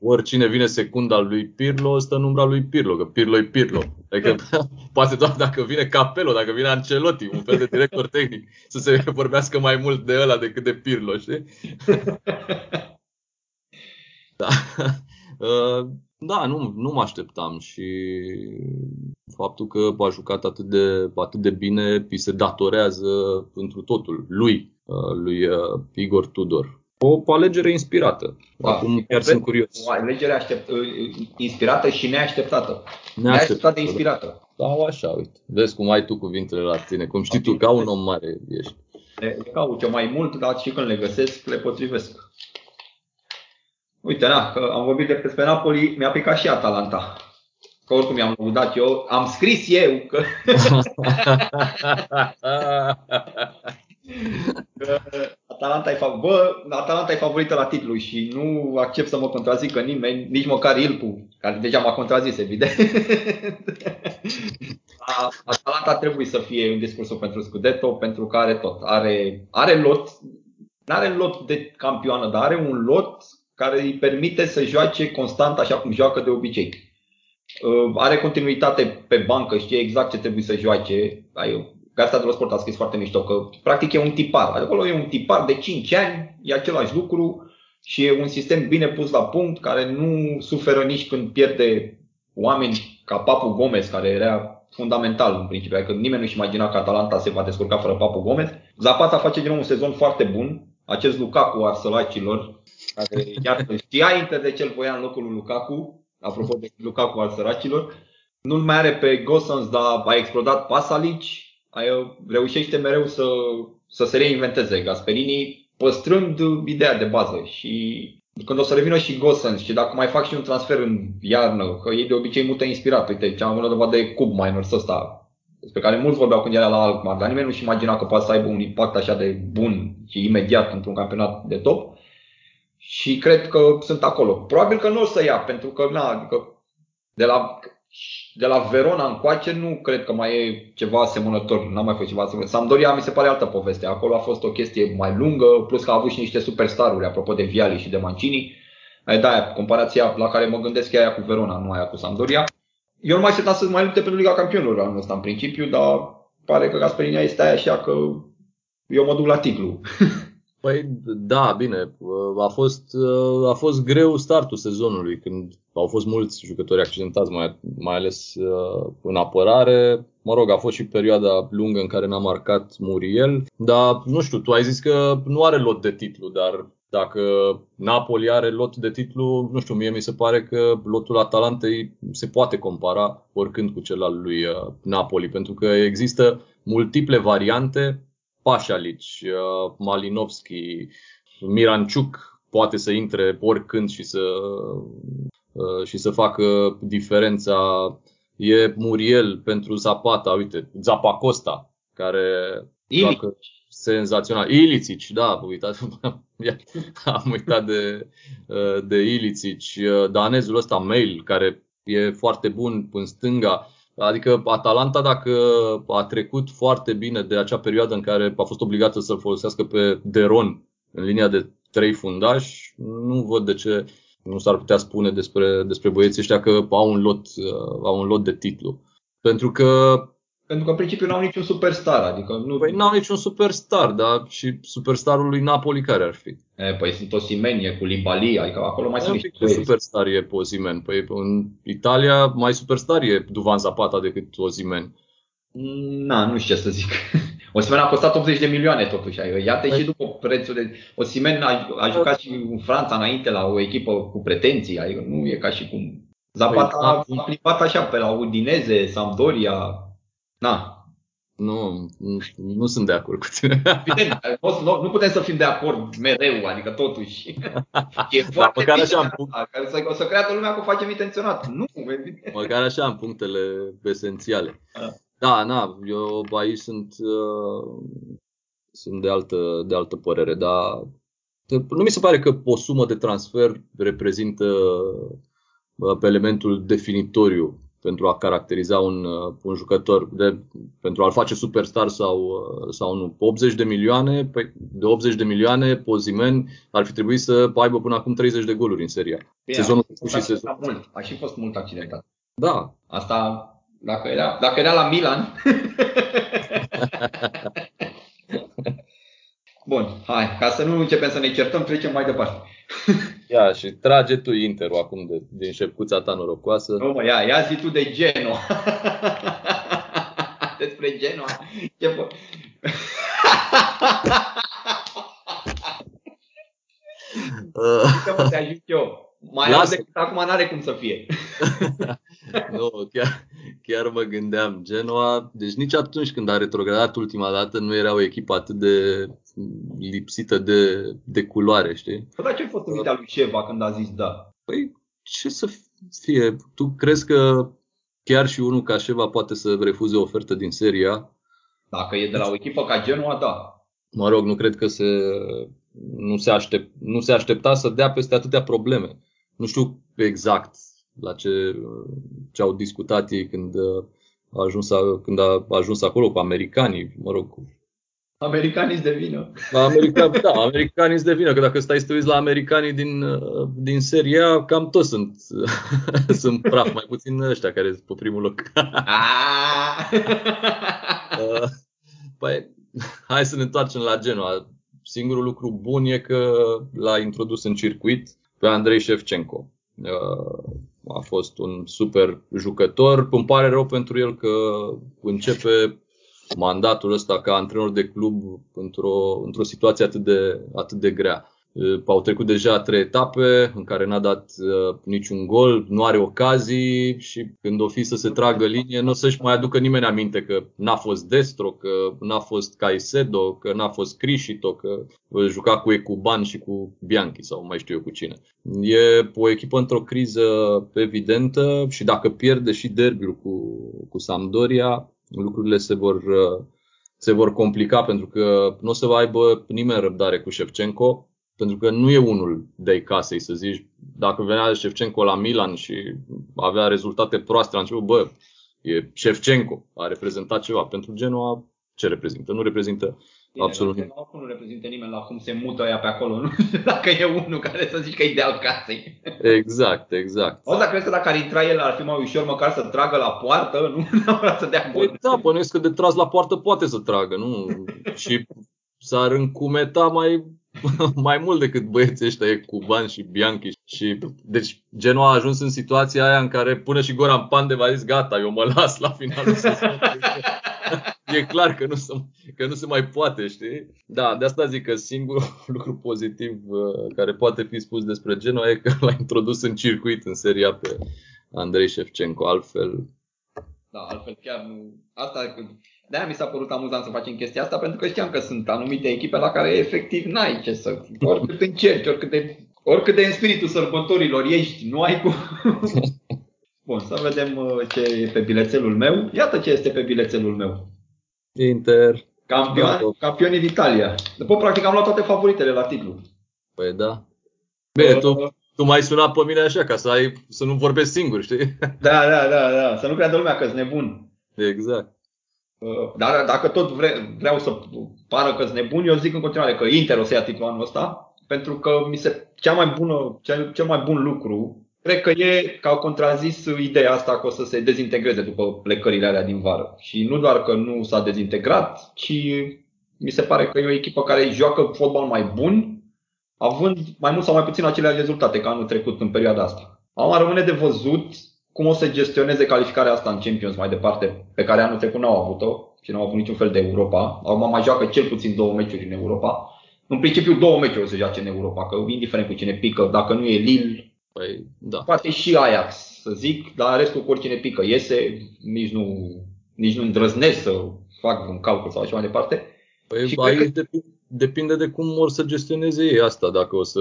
oricine vine secunda lui Pirlo, stă în umbra lui Pirlo, că Pirlo e Pirlo. Adică poate doar dacă vine Capello, dacă vine Ancelotti, un fel de director tehnic, să se vorbească mai mult de ăla decât de Pirlo, știi? da. Uh, da, nu, nu mă așteptam și faptul că a jucat atât de, atât de bine îi se datorează pentru totul lui, uh, lui uh, Igor Tudor. O alegere inspirată. Da, Acum chiar sunt curios. O alegere aștept, uh, inspirată și neașteptată. Neașteptată, inspirată. Da, așa, uite. Vezi cum ai tu cuvintele la tine, cum știi tu, ca un om mare ești. Le caut eu mai mult, dar și când le găsesc, le potrivesc. Uite, na, că am vorbit despre Napoli, mi-a picat și Atalanta. Că oricum i-am lăudat eu, am scris eu că... că Atalanta e, fav- bă, Atalanta e favorită la titlu și nu accept să mă contrazică nimeni, nici măcar Ilcu, care deja m-a contrazis, evident. Atalanta trebuie să fie în discursul pentru Scudetto, pentru că are tot. Are, are lot, nu are lot de campioană, dar are un lot care îi permite să joace constant așa cum joacă de obicei. Uh, are continuitate pe bancă, știe exact ce trebuie să joace. Gasta de la Sport a scris foarte mișto că practic e un tipar. Acolo e un tipar de 5 ani, e același lucru și e un sistem bine pus la punct care nu suferă nici când pierde oameni ca Papu Gomez, care era fundamental în principiu, adică nimeni nu-și imagina că Atalanta se va descurca fără Papu Gomez. Zapata face din nou un sezon foarte bun, acest Lukaku al sălacilor, care iată, știa Inter de cel voia în locul lui Lukaku, apropo de Lukaku al săracilor. Nu-l mai are pe Gosens, dar a explodat Pasalic, reușește mereu să, să se reinventeze Gasperini, păstrând ideea de bază și când o să revină și Gosens și dacă mai fac și un transfer în iarnă, că ei de obicei multe inspirat, uite, ce am văzut dovadă de Cub Miners ăsta, despre care mulți vorbeau când era la Alkmaar, dar nimeni nu-și imagina că poate să aibă un impact așa de bun și imediat într-un campionat de top. Și cred că sunt acolo. Probabil că nu o să ia, pentru că, na, adică de la de la Verona încoace nu cred că mai e ceva asemănător, n-a mai fost ceva asemănător. Sampdoria mi se pare altă poveste. Acolo a fost o chestie mai lungă, plus că a avut și niște superstaruri, apropo de Viali și de Mancini. Da, comparația la care mă gândesc e aia cu Verona, nu aia cu Sampdoria. Eu nu mai sunt să mai lupte pentru Liga Campionilor anul ăsta în principiu, dar pare că Gasperinia este aia așa că eu mă duc la titlu. Păi da, bine, a fost, a fost greu startul sezonului când au fost mulți jucători accidentați, mai, mai ales uh, în apărare. Mă rog, a fost și perioada lungă în care n-a marcat Muriel, dar nu știu, tu ai zis că nu are lot de titlu, dar dacă Napoli are lot de titlu, nu știu, mie mi se pare că lotul Atalantei se poate compara oricând cu cel al lui uh, Napoli, pentru că există multiple variante, Pașalic, uh, Malinovski, Miranciuc poate să intre oricând și să, uh, și să facă diferența. E Muriel pentru Zapata, uite, Zapacosta, care joacă senzațional. Ilicic, da, uitați, am uitat de, de Ilicic. Danezul ăsta, Mail, care e foarte bun în stânga. Adică Atalanta, dacă a trecut foarte bine de acea perioadă în care a fost obligată să-l folosească pe Deron în linia de trei fundași, nu văd de ce nu s-ar putea spune despre, despre băieții ăștia că au un lot, au un lot de titlu. Pentru că pentru că în principiu nu au niciun superstar. Adică nu... Păi n-au niciun superstar, dar și superstarul lui Napoli care ar fi? E, păi sunt Osimeni, cu Libali, adică acolo mai sunt niște superstar e pe Osimen. Păi în Italia mai superstar e Duvan Zapata decât Osimen. Na, nu știu ce să zic. Osimen a costat 80 de milioane totuși. Iată păi... și după prețul de... Osimen a, a jucat și în Franța înainte la o echipă cu pretenții. Adică nu e ca și cum... Zapata păi, a, a plimbat așa pe la Udineze, Sampdoria, Na. Nu, nu, nu sunt de acord cu tine. Evident, nu, nu putem să fim de acord mereu, adică totuși. E da, foarte măcar așa am punct... care să, o să creadă lumea că o facem intenționat. Nu, evident. Măcar așa am punctele esențiale. Da, da na, eu aici sunt, uh, sunt de, altă, de altă părere, dar nu mi se pare că o sumă de transfer reprezintă uh, elementul definitoriu pentru a caracteriza un, uh, un jucător, de, pentru a-l face superstar sau, uh, sau nu. 80 de milioane, păi de 80 de milioane, Pozimen ar fi trebuit să aibă până acum 30 de goluri în seria. Bine, sezonul și sezonul. Mult. A și fost mult accidentat. Da. Asta, dacă era, dacă era la Milan. Bun, hai, ca să nu începem să ne certăm, trecem mai departe. Ia și trage tu Interul acum de, din șepcuța ta norocoasă. Nu mă, ia, ia zi tu de Genoa. Despre Genoa. Ce po- Să mă te ajut eu. Mai Lasă. decât acum n-are cum să fie. nu, chiar, chiar mă gândeam. Genoa, deci nici atunci când a retrogradat ultima dată nu era o echipă atât de lipsită de, de culoare, știi? Păi dar ce ai fost în lui Ceva când a zis da? Păi ce să fie? Tu crezi că chiar și unul ca Ceva poate să refuze o ofertă din seria? Dacă e de la o echipă ca Genoa, da. Mă rog, nu cred că se, nu se, aștept, nu se aștepta să dea peste atâtea probleme. Nu știu exact la ce, ce au discutat ei când a ajuns, când a ajuns acolo cu americanii, mă rog, cu Americanii de vină. America, da, americanii de vină, că dacă stai să te uiți la americanii din, din seria, cam toți sunt, sunt praf, mai puțin ăștia care sunt pe primul loc. Ah! Uh, păi, hai să ne întoarcem la Genoa. Singurul lucru bun e că l-a introdus în circuit pe Andrei Shevchenko. Uh, a fost un super jucător. Îmi pare rău pentru el că începe mandatul ăsta ca antrenor de club într-o, într-o situație atât de, atât de grea. Au trecut deja trei etape în care n-a dat uh, niciun gol, nu are ocazii și când o fi să se tragă linie, nu o să-și mai aducă nimeni aminte că n-a fost Destro, că n-a fost Caicedo, că n-a fost Crishito, că juca cu Ecuban și cu Bianchi sau mai știu eu cu cine. E o echipă într-o criză evidentă și dacă pierde și derbiul cu, cu Sampdoria, lucrurile se vor, uh, se vor complica pentru că nu o să aibă nimeni răbdare cu Shevchenko. Pentru că nu e unul de casei să zici, dacă venea Șefcenco la Milan și avea rezultate proaste la început, bă, e Șefcenco, a reprezentat ceva. Pentru Genoa, ce reprezintă? Nu reprezintă Bine, absolut nimic. Nu reprezintă nimeni la cum se mută ea pe acolo, nu știu dacă e unul care să zici că e ideal casei. Exact, exact. O, dacă crezi că dacă ar intra el ar fi mai ușor măcar să tragă la poartă, nu neapărat să dea gol. Păi da, bănuiesc că de tras la poartă poate să tragă, nu? Și s-ar încumeta mai mai mult decât băieții ăștia cu bani și Bianchi. Și, deci Genoa a ajuns în situația aia în care pune și Goran Pandev a zis gata, eu mă las la finalul E clar că nu, se, că nu se mai poate, știi? Da, de asta zic că singurul lucru pozitiv uh, care poate fi spus despre Genoa e că l-a introdus în circuit în seria pe Andrei Șefcenco, altfel da, altfel chiar nu. Asta, de-aia mi s-a părut amuzant să facem chestia asta, pentru că știam că sunt anumite echipe la care efectiv n-ai ce să... Oricât încerci, oricât de, oricât de în spiritul sărbătorilor ești, nu ai cu... Bun, să vedem uh, ce e pe bilețelul meu. Iată ce este pe bilețelul meu. Inter. Campion, campionii d'Italia. După, practic, am luat toate favoritele la titlu. Păi da. Bine, uh, tu, tu mai suna pe mine așa, ca să, ai, să nu vorbesc singur, știi? Da, da, da, da. Să nu creadă lumea că sunt nebun. Exact. Uh, dar dacă tot vre, vreau să pară că sunt nebun, eu zic în continuare că Inter o să ia titlul anul ăsta, pentru că mi se cea mai bună, cel, cel mai bun lucru, cred că e că au contrazis ideea asta că o să se dezintegreze după plecările alea din vară. Și nu doar că nu s-a dezintegrat, ci mi se pare că e o echipă care joacă fotbal mai bun, având mai mult sau mai puțin aceleași rezultate ca anul trecut în perioada asta. Acum rămâne de văzut cum o să gestioneze calificarea asta în Champions mai departe, pe care anul trecut n-au avut-o și n-au avut niciun fel de Europa. Acum mai joacă cel puțin două meciuri în Europa. În principiu două meciuri o să joace în Europa, că indiferent cu cine pică, dacă nu e Lille, păi, da. poate și Ajax, să zic, dar restul cu oricine pică iese, nici nu, nici nu îndrăznesc să fac un calcul sau așa mai departe. Păi și aici că... depinde de cum vor să gestioneze ei asta, dacă o să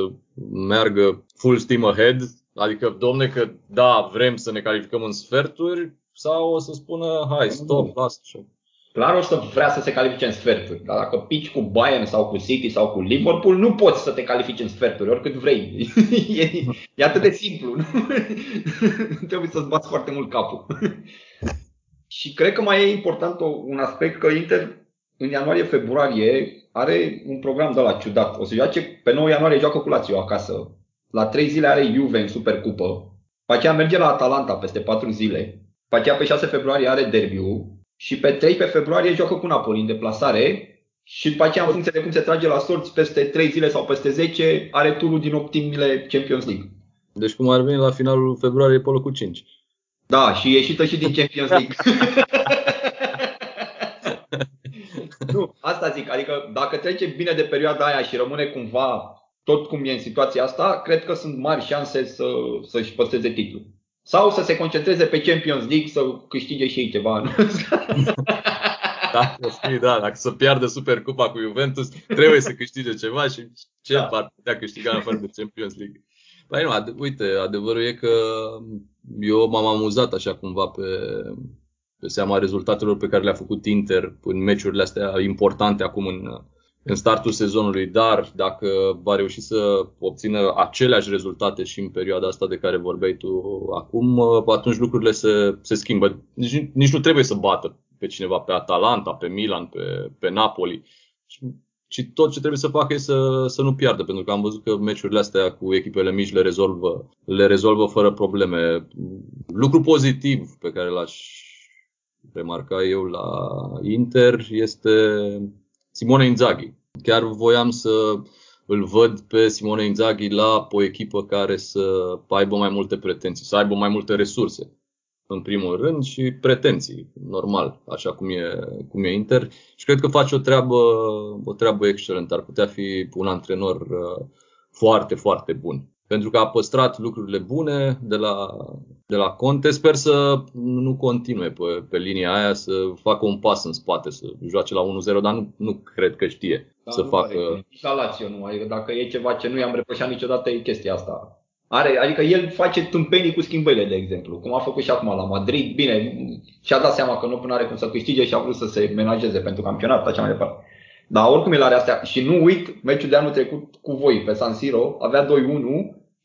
meargă full steam ahead Adică, domne, că da, vrem să ne calificăm în sferturi sau o să spună, hai, stop, lasă așa. Clar o să vrea să se califice în sferturi, dar dacă pici cu Bayern sau cu City sau cu Liverpool, nu poți să te califici în sferturi, oricât vrei. e, e atât de simplu. Nu? Trebuie să-ți bați foarte mult capul. Și cred că mai e important un aspect că Inter în ianuarie-februarie are un program de la ciudat. O să joace pe 9 ianuarie joacă cu Lazio acasă la 3 zile are Juve în Supercupă. După aceea merge la Atalanta peste 4 zile. După aceea pe 6 februarie are derbiu. Și pe 13 februarie joacă cu Napoli în deplasare. Și după aceea, în funcție de cum se trage la sorți, peste 3 zile sau peste 10, are turul din optimile Champions League. Deci cum ar veni la finalul februarie pe locul 5. Da, și ieșită și din Champions League. nu, asta zic, adică dacă trece bine de perioada aia și rămâne cumva tot cum e în situația asta, cred că sunt mari șanse să, să-și păstreze titlul. Sau să se concentreze pe Champions League să câștige și ei ceva. da, fi, da, dacă să piardă Supercupa cu Juventus, trebuie să câștige ceva și ce da. ar putea câștiga în afară de Champions League. Păi nu, ade- uite, adevărul e că eu m-am amuzat așa cumva pe, pe seama rezultatelor pe care le-a făcut Inter în meciurile astea importante acum în, în startul sezonului, dar dacă va reuși să obțină aceleași rezultate și în perioada asta de care vorbeai tu acum, atunci lucrurile se, se schimbă. Nici, nici nu trebuie să bată pe cineva, pe Atalanta, pe Milan, pe, pe Napoli. Ci tot ce trebuie să facă e să, să nu piardă, pentru că am văzut că meciurile astea cu echipele mici le rezolvă, le rezolvă fără probleme. Lucru pozitiv pe care l-aș remarca eu la Inter este Simone Inzaghi. Chiar voiam să îl văd pe Simone Inzaghi la o echipă care să aibă mai multe pretenții, să aibă mai multe resurse în primul rând și pretenții, normal, așa cum e, cum e Inter. Și cred că face o treabă, o treabă excelentă. Ar putea fi un antrenor uh, foarte, foarte bun pentru că a păstrat lucrurile bune de la, de la Conte. Sper să nu continue pe, pe linia aia, să facă un pas în spate, să joace la 1-0, dar nu, nu cred că știe da, să nu facă. Are, nici la Lazio nu, adică dacă e ceva ce nu i-am reproșat niciodată e chestia asta. Are, adică el face tâmpenii cu schimbările, de exemplu, cum a făcut și acum la Madrid. Bine, și-a dat seama că nu până are cum să câștige și a vrut să se menajeze pentru campionat, așa mai departe. Dar oricum el are astea. Și nu uit, meciul de anul trecut cu voi pe San Siro, avea 2-1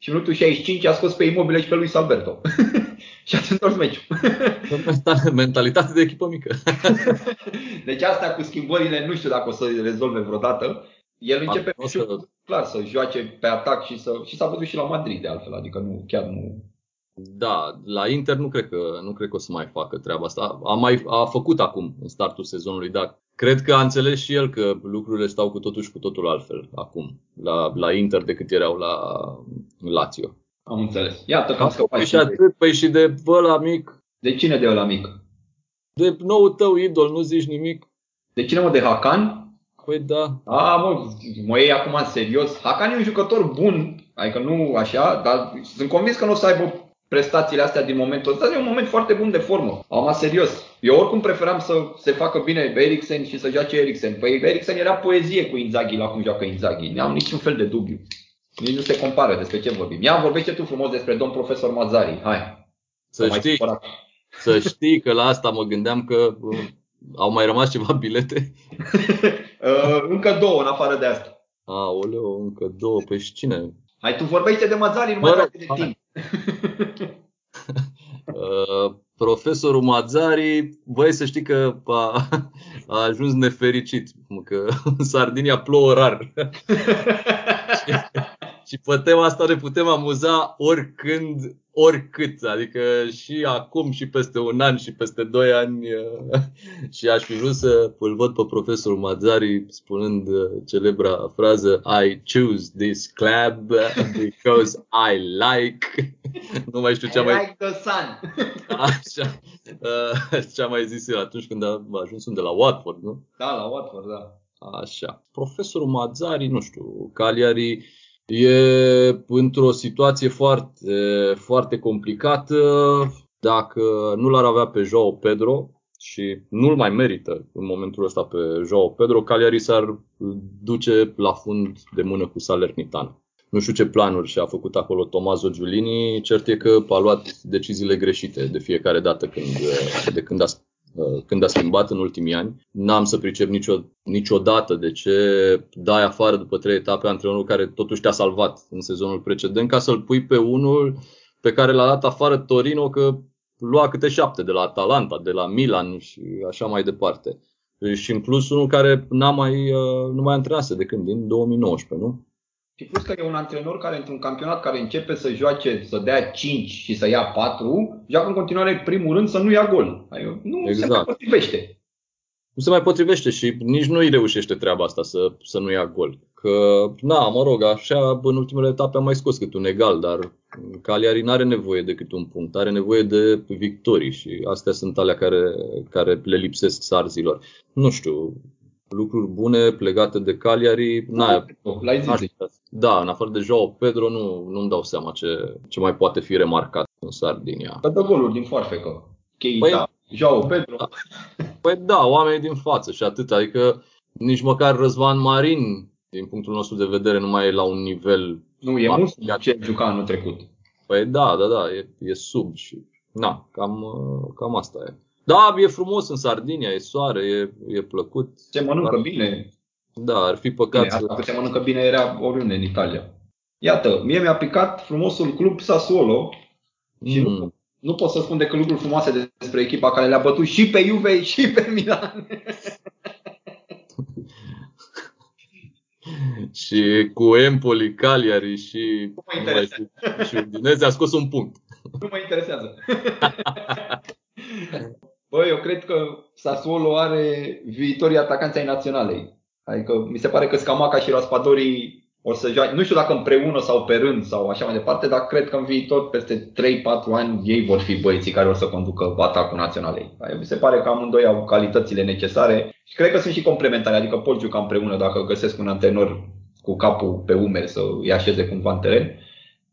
și minutul 65 a scos pe Imobile și pe lui Alberto. și ați întors meciul. Mentalitate de echipă mică. deci asta cu schimbările, nu știu dacă o să rezolve vreodată. El începe să... clar să joace pe atac și, să, și s-a văzut și la Madrid de altfel, adică nu, chiar nu, da, la Inter nu cred că, nu cred că o să mai facă treaba asta. A, mai, a făcut acum în startul sezonului, dar cred că a înțeles și el că lucrurile stau cu totul și cu totul altfel acum la, la Inter decât erau la Lazio. Am înțeles. Iată că am scăpat și, și atât, păi și de ăla mic. De cine de ăla mic? De nou tău idol, nu zici nimic. De cine mă, de Hakan? Păi da. A, mă, mă iei acum în serios. Hakan e un jucător bun, adică nu așa, dar sunt convins că nu o să aibă prestațiile astea din momentul ăsta. E un moment foarte bun de formă. Am serios. Eu oricum preferam să se facă bine Eriksen și să joace Eriksen. Păi Eriksen era poezie cu Inzaghi la cum joacă Inzaghi. Nu am niciun fel de dubiu. Nici nu se compară despre ce vorbim. Ia vorbește tu frumos despre domn profesor Mazari. Hai. Să știi, să știi că la asta mă gândeam că uh, au mai rămas ceva bilete? uh, încă două în afară de asta. Aoleu, încă două. Păi și cine? Hai, tu vorbește de Mazari, nu mai rog, de timp. Uh, profesorul Mazari, băi să știi că a, a ajuns nefericit, că în Sardinia plouă rar. Și pe tema asta ne putem amuza oricând, oricât. Adică și acum, și peste un an, și peste doi ani. Și aș fi vrut să îl văd pe profesorul Mazari spunând celebra frază I choose this club because I like. Nu mai știu ce I mai... like the sun. Așa. Ce a mai zis el atunci când a ajuns unde la Watford, nu? Da, la Watford, da. Așa. Profesorul Mazari, nu știu, Cagliari e într-o situație foarte, foarte complicată. Dacă nu l-ar avea pe Joao Pedro și nu-l mai merită în momentul ăsta pe Joao Pedro, Cagliari s-ar duce la fund de mână cu Salernitana. Nu știu ce planuri și-a făcut acolo Tomazo Giulini, cert e că a luat deciziile greșite de fiecare dată când, de când a Uh, când a schimbat în ultimii ani. N-am să pricep nicio, niciodată de ce dai afară după trei etape antrenorul care totuși te-a salvat în sezonul precedent ca să-l pui pe unul pe care l-a dat afară Torino că lua câte șapte de la Atalanta, de la Milan și așa mai departe. Și în plus unul care n-a mai, uh, nu mai antrenase de când, din 2019, nu? Și plus că e un antrenor care într-un campionat care începe să joace, să dea 5 și să ia 4, joacă în continuare primul rând să nu ia gol. Adică nu exact. se mai potrivește. Nu se mai potrivește și nici nu îi reușește treaba asta să, să nu ia gol. Că, na, mă rog, așa în ultimele etape am mai scos cât un egal, dar Cagliari nu are nevoie de cât un punct, are nevoie de victorii și astea sunt alea care, care le lipsesc sarzilor. Nu știu, lucruri bune legate de Cagliari. Da, l-ai zis. Da, în afară de Joao Pedro nu, nu-mi dau seama ce, ce mai poate fi remarcat în Sardinia. Dar dă goluri din foarfecă. Cheita, păi, Joao Pedro. Da. Păi da, oamenii din față și atât. Adică nici măcar Răzvan Marin, din punctul nostru de vedere, nu mai e la un nivel... Nu, e mult ce juca anul trecut. Păi da, da, da, e, e sub și... Na, cam, cam asta e. Da, e frumos în Sardinia, e soare, e, e plăcut. Se mănâncă dar... bine. Da, ar fi păcat. Bine, asta că se mănâncă bine era oriunde în Italia. Iată, mie mi-a picat frumosul club Sassuolo și mm. nu, nu pot să spun decât lucruri frumoase despre echipa care le-a bătut și pe Juve și pe Milan. și cu Empoli, Cagliari și, nu mă interesează. și Udinese a scos un punct. Nu mă interesează. Bă, eu cred că Sassuolo are viitorii atacanți ai naționalei. Adică mi se pare că Scamaca și Raspadori o să joace, nu știu dacă împreună sau pe rând sau așa mai departe, dar cred că în viitor, peste 3-4 ani, ei vor fi băieții care o să conducă atacul naționalei. Adică mi se pare că amândoi au calitățile necesare și cred că sunt și complementare, adică pot juca împreună dacă găsesc un antrenor cu capul pe umeri să îi așeze cumva în teren.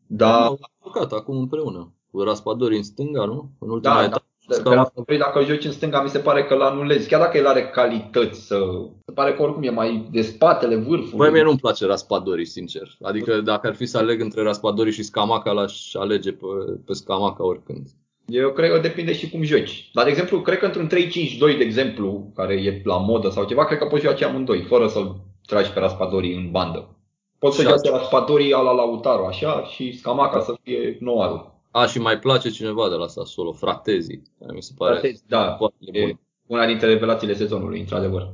Dar... Au jucat acum împreună. Cu Raspadori în stânga, nu? În ultima da, etapă. Pe la Fabri, dacă joci în stânga, mi se pare că l anulezi. Chiar dacă el are calități să... Se pare că oricum e mai de spatele vârfului. Băi, mie nu-mi place Raspadori, sincer. Adică dacă ar fi să aleg între Raspadori și Scamaca, l-aș alege pe, pe Scamaca oricând. Eu cred că depinde și cum joci. Dar, de exemplu, cred că într-un 3-5-2, de exemplu, care e la modă sau ceva, cred că poți joace amândoi, fără să-l tragi pe Raspadori în bandă. Poți să joace Raspadori ala Lautaro, așa, și Scamaca să fie noarul. A, și mai place cineva de la Sassuolo, Fratezi. Mi se pare Fratezi, da, e una dintre revelațiile sezonului, într-adevăr.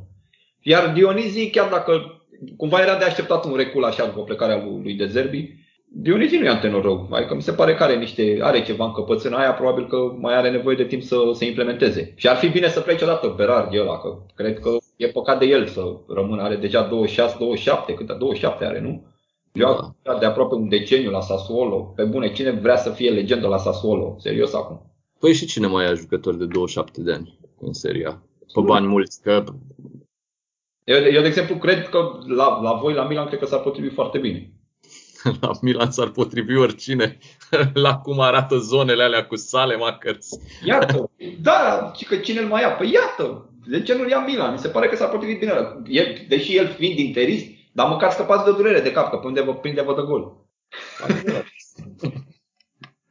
Iar Dionizii, chiar dacă cumva era de așteptat un recul așa după plecarea lui De Zerbi, Dionizii nu e antenor rău. Adică mi se pare că are, niște, are ceva în căpățâna aia, probabil că mai are nevoie de timp să se implementeze. Și ar fi bine să plece odată Berardi ăla, că cred că e păcat de el să rămână. Are deja 26-27, câte 27 are, nu? Joacă da. de aproape un deceniu la Sassuolo. Pe bune, cine vrea să fie legendă la Sassuolo? Serios acum. Păi și cine mai ia jucători de 27 de ani în seria? Pe bani mulți, că... Eu, eu, de exemplu, cred că la, la voi, la Milan, cred că s-ar potrivi foarte bine. la Milan s-ar potrivi oricine la cum arată zonele alea cu sale macărți. Iată, da, și că cine îl mai ia? Păi iată, de ce nu-l ia Milan? Mi se pare că s-ar potrivi bine. El, deși el fiind interist, dar măcar scăpați de durere de cap, că pe unde vă prinde vă dă gol.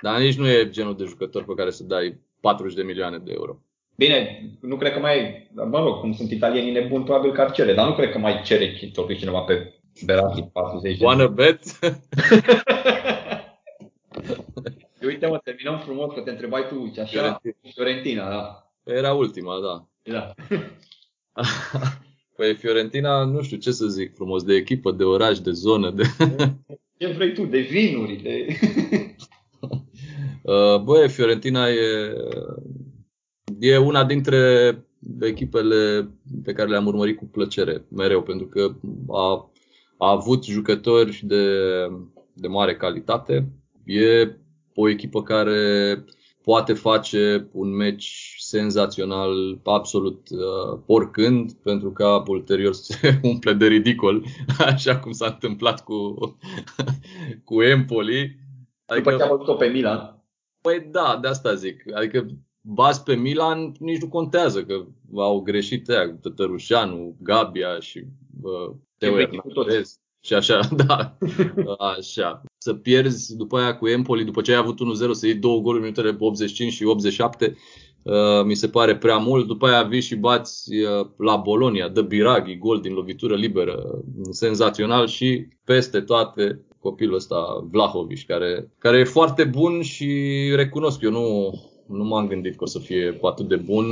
Dar nici nu e genul de jucător pe care să dai 40 de milioane de euro. Bine, nu cred că mai, mă rog, cum sunt italienii nebuni, probabil că ar cere, dar nu cred că mai cere totuși cineva pe Berardi 40 de Wanna bet? Uite mă, terminăm frumos că te întrebai tu ce așa. Fiorentina, Fiorentina da. Era ultima, da. Da. Păi Fiorentina, nu știu ce să zic frumos, de echipă, de oraș, de zonă, de... Ce vrei tu, de vinuri, de... Uh, băi, Fiorentina e, e una dintre echipele pe care le-am urmărit cu plăcere mereu, pentru că a, a avut jucători de, de mare calitate. E o echipă care poate face un meci senzațional absolut uh, oricând, pentru că ulterior se umple de ridicol, așa cum s-a întâmplat cu, cu Empoli. Adică, După ce a văzut-o pe Milan. Păi da, de asta zic. Adică bați pe Milan, nici nu contează că au greșit aia, Tătărușanu, Gabia și uh, Teo Hernandez. Și așa, da, așa. Să pierzi după aia cu Empoli, după ce ai avut 1-0, să iei două goluri în minutele 85 și 87, uh, mi se pare prea mult. După aia vii și bați uh, la Bolonia, dă Biraghi, gol din lovitură liberă, senzațional și peste toate copilul ăsta, Vlahovic, care, care e foarte bun și recunosc, eu nu, nu m-am gândit că o să fie atât de bun.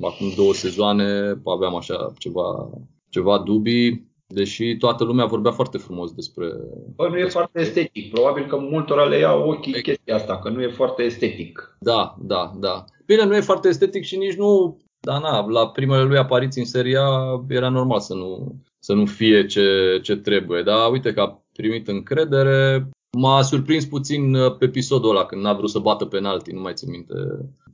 Acum două sezoane aveam așa ceva, ceva dubii. Deși toată lumea vorbea foarte frumos despre... Bă, nu e despre... foarte estetic. Probabil că multora le ia ochii e... chestia asta, că nu e foarte estetic. Da, da, da. Bine, nu e foarte estetic și nici nu... Da, na, la primele lui apariții în seria era normal să nu, să nu fie ce, ce trebuie. Dar uite că a primit încredere. M-a surprins puțin pe episodul ăla când n-a vrut să bată penalti, nu mai țin minte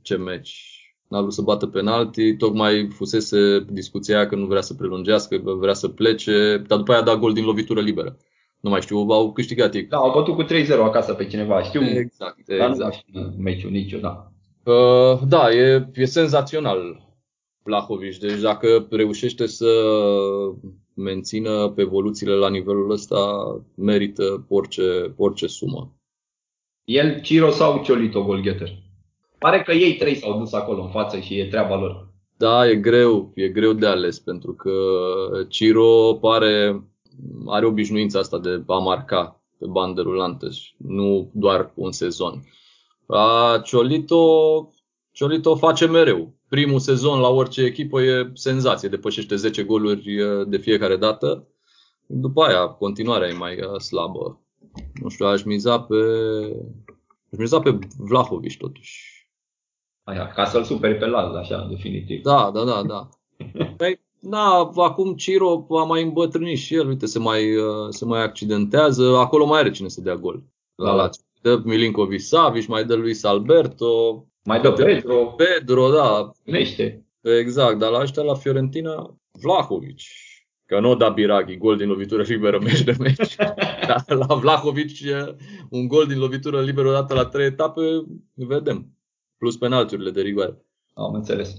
ce meci n-a vrut să bată penalti, tocmai fusese discuția că nu vrea să prelungească, că vrea să plece, dar după aia a dat gol din lovitură liberă. Nu mai știu, au câștigat ei. Da, au bătut cu 3-0 acasă pe cineva, știu. Exact, dar exact. nu știu meciul nicio, da. Uh, da, e, e senzațional Vlahovic. Deci dacă reușește să mențină pe evoluțiile la nivelul ăsta, merită orice, orice sumă. El, Ciro sau Ciolito Golgheter? Pare că ei trei s-au dus acolo în față și e treaba lor. Da, e greu, e greu de ales pentru că Ciro pare are obișnuința asta de a marca pe bandă rulantă și nu doar un sezon. A Ciolito, Ciolito face mereu. Primul sezon la orice echipă e senzație, depășește 10 goluri de fiecare dată. După aia, continuarea e mai slabă. Nu știu, aș miza pe, aș miza pe Vlahovic totuși. Așa, ca să-l superi pe Laz, așa, definitiv. Da, da, da, da. Păi, da, acum Ciro a mai îmbătrânit și el, uite, se mai, uh, se mai accidentează. Acolo mai are cine să dea gol. La da. Lazio. Dă Milinkovic Savic, mai dă Luis Alberto. Mai dă Pedro. Pedro, da. Nește. Exact, dar la ăștia la Fiorentina, Vlahovic. Că nu da Biraghi, gol din lovitură liberă, meci de meci. Dar la Vlahovic, un gol din lovitură liberă odată la trei etape, vedem plus penalturile de rigoare. Am înțeles.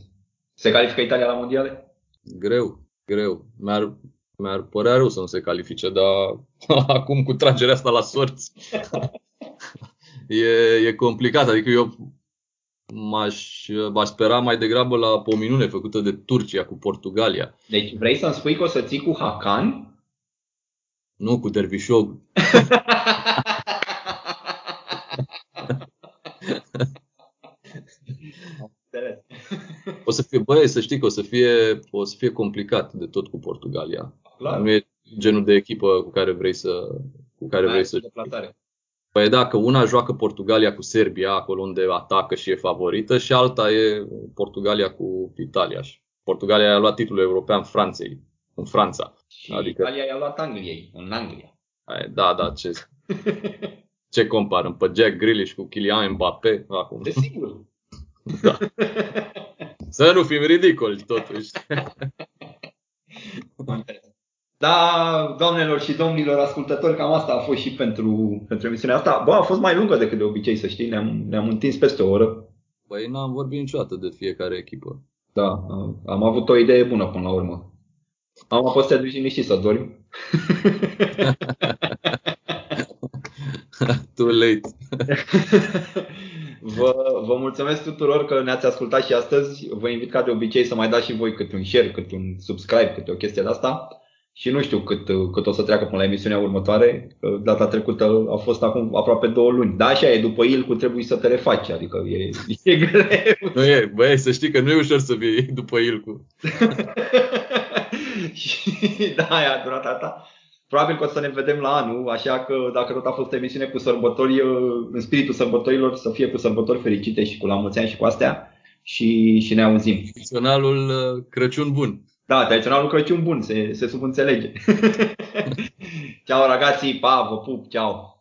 Se califică Italia la mondiale? Greu, greu. Mi-ar, mi-ar părea rău să nu se califice, dar acum cu tragerea asta la sorți e, e complicat. Adică eu m-aș, m-aș spera mai degrabă la o minune făcută de Turcia cu Portugalia. Deci vrei să-mi spui că o să ții cu Hakan? Nu, cu Dervișog. o să fie, băi, să știi că o să fie, o să fie complicat de tot cu Portugalia. Clar. Nu e genul de echipă cu care vrei să cu care vrei să Păi da, că una joacă Portugalia cu Serbia, acolo unde atacă și e favorită, și alta e Portugalia cu Italia. Portugalia a luat titlul european Franței, în Franța. Și adică... Italia i-a luat Angliei, în Anglia. Da, da, ce, ce comparăm? Pe Jack Grealish cu Kylian Mbappé acum? Desigur. Da. Să nu fim ridicoli, totuși. Da, doamnelor și domnilor ascultători, cam asta a fost și pentru, pentru emisiunea asta. Bă, a fost mai lungă decât de obicei, să știi, ne-am, ne-am întins peste o oră. Băi, n-am vorbit niciodată de fiecare echipă. Da, am avut o idee bună până la urmă. Am fost să duci niște să dormi. Too late. Vă, vă mulțumesc tuturor că ne-ați ascultat și astăzi. Vă invit ca de obicei să mai dați și voi cât un share, cât un subscribe, cât o chestie de asta. Și nu știu cât, cât o să treacă până la emisiunea următoare. Data trecută a fost acum aproape două luni. Da, așa e, după el cu trebuie să te refaci, adică e, e greu. Nu e, băi, să știi că nu e ușor să vii după el cu. și da, a durat atâta. Probabil că o să ne vedem la anul, așa că dacă tot a fost emisiune cu sărbători, în spiritul sărbătorilor, să fie cu sărbători fericite și cu la mulți ani și cu astea și, și ne auzim. Tradiționalul uh, Crăciun bun. Da, tradiționalul Crăciun bun, se, se subînțelege. ciao ragazzi, pa, vă pup, ciao.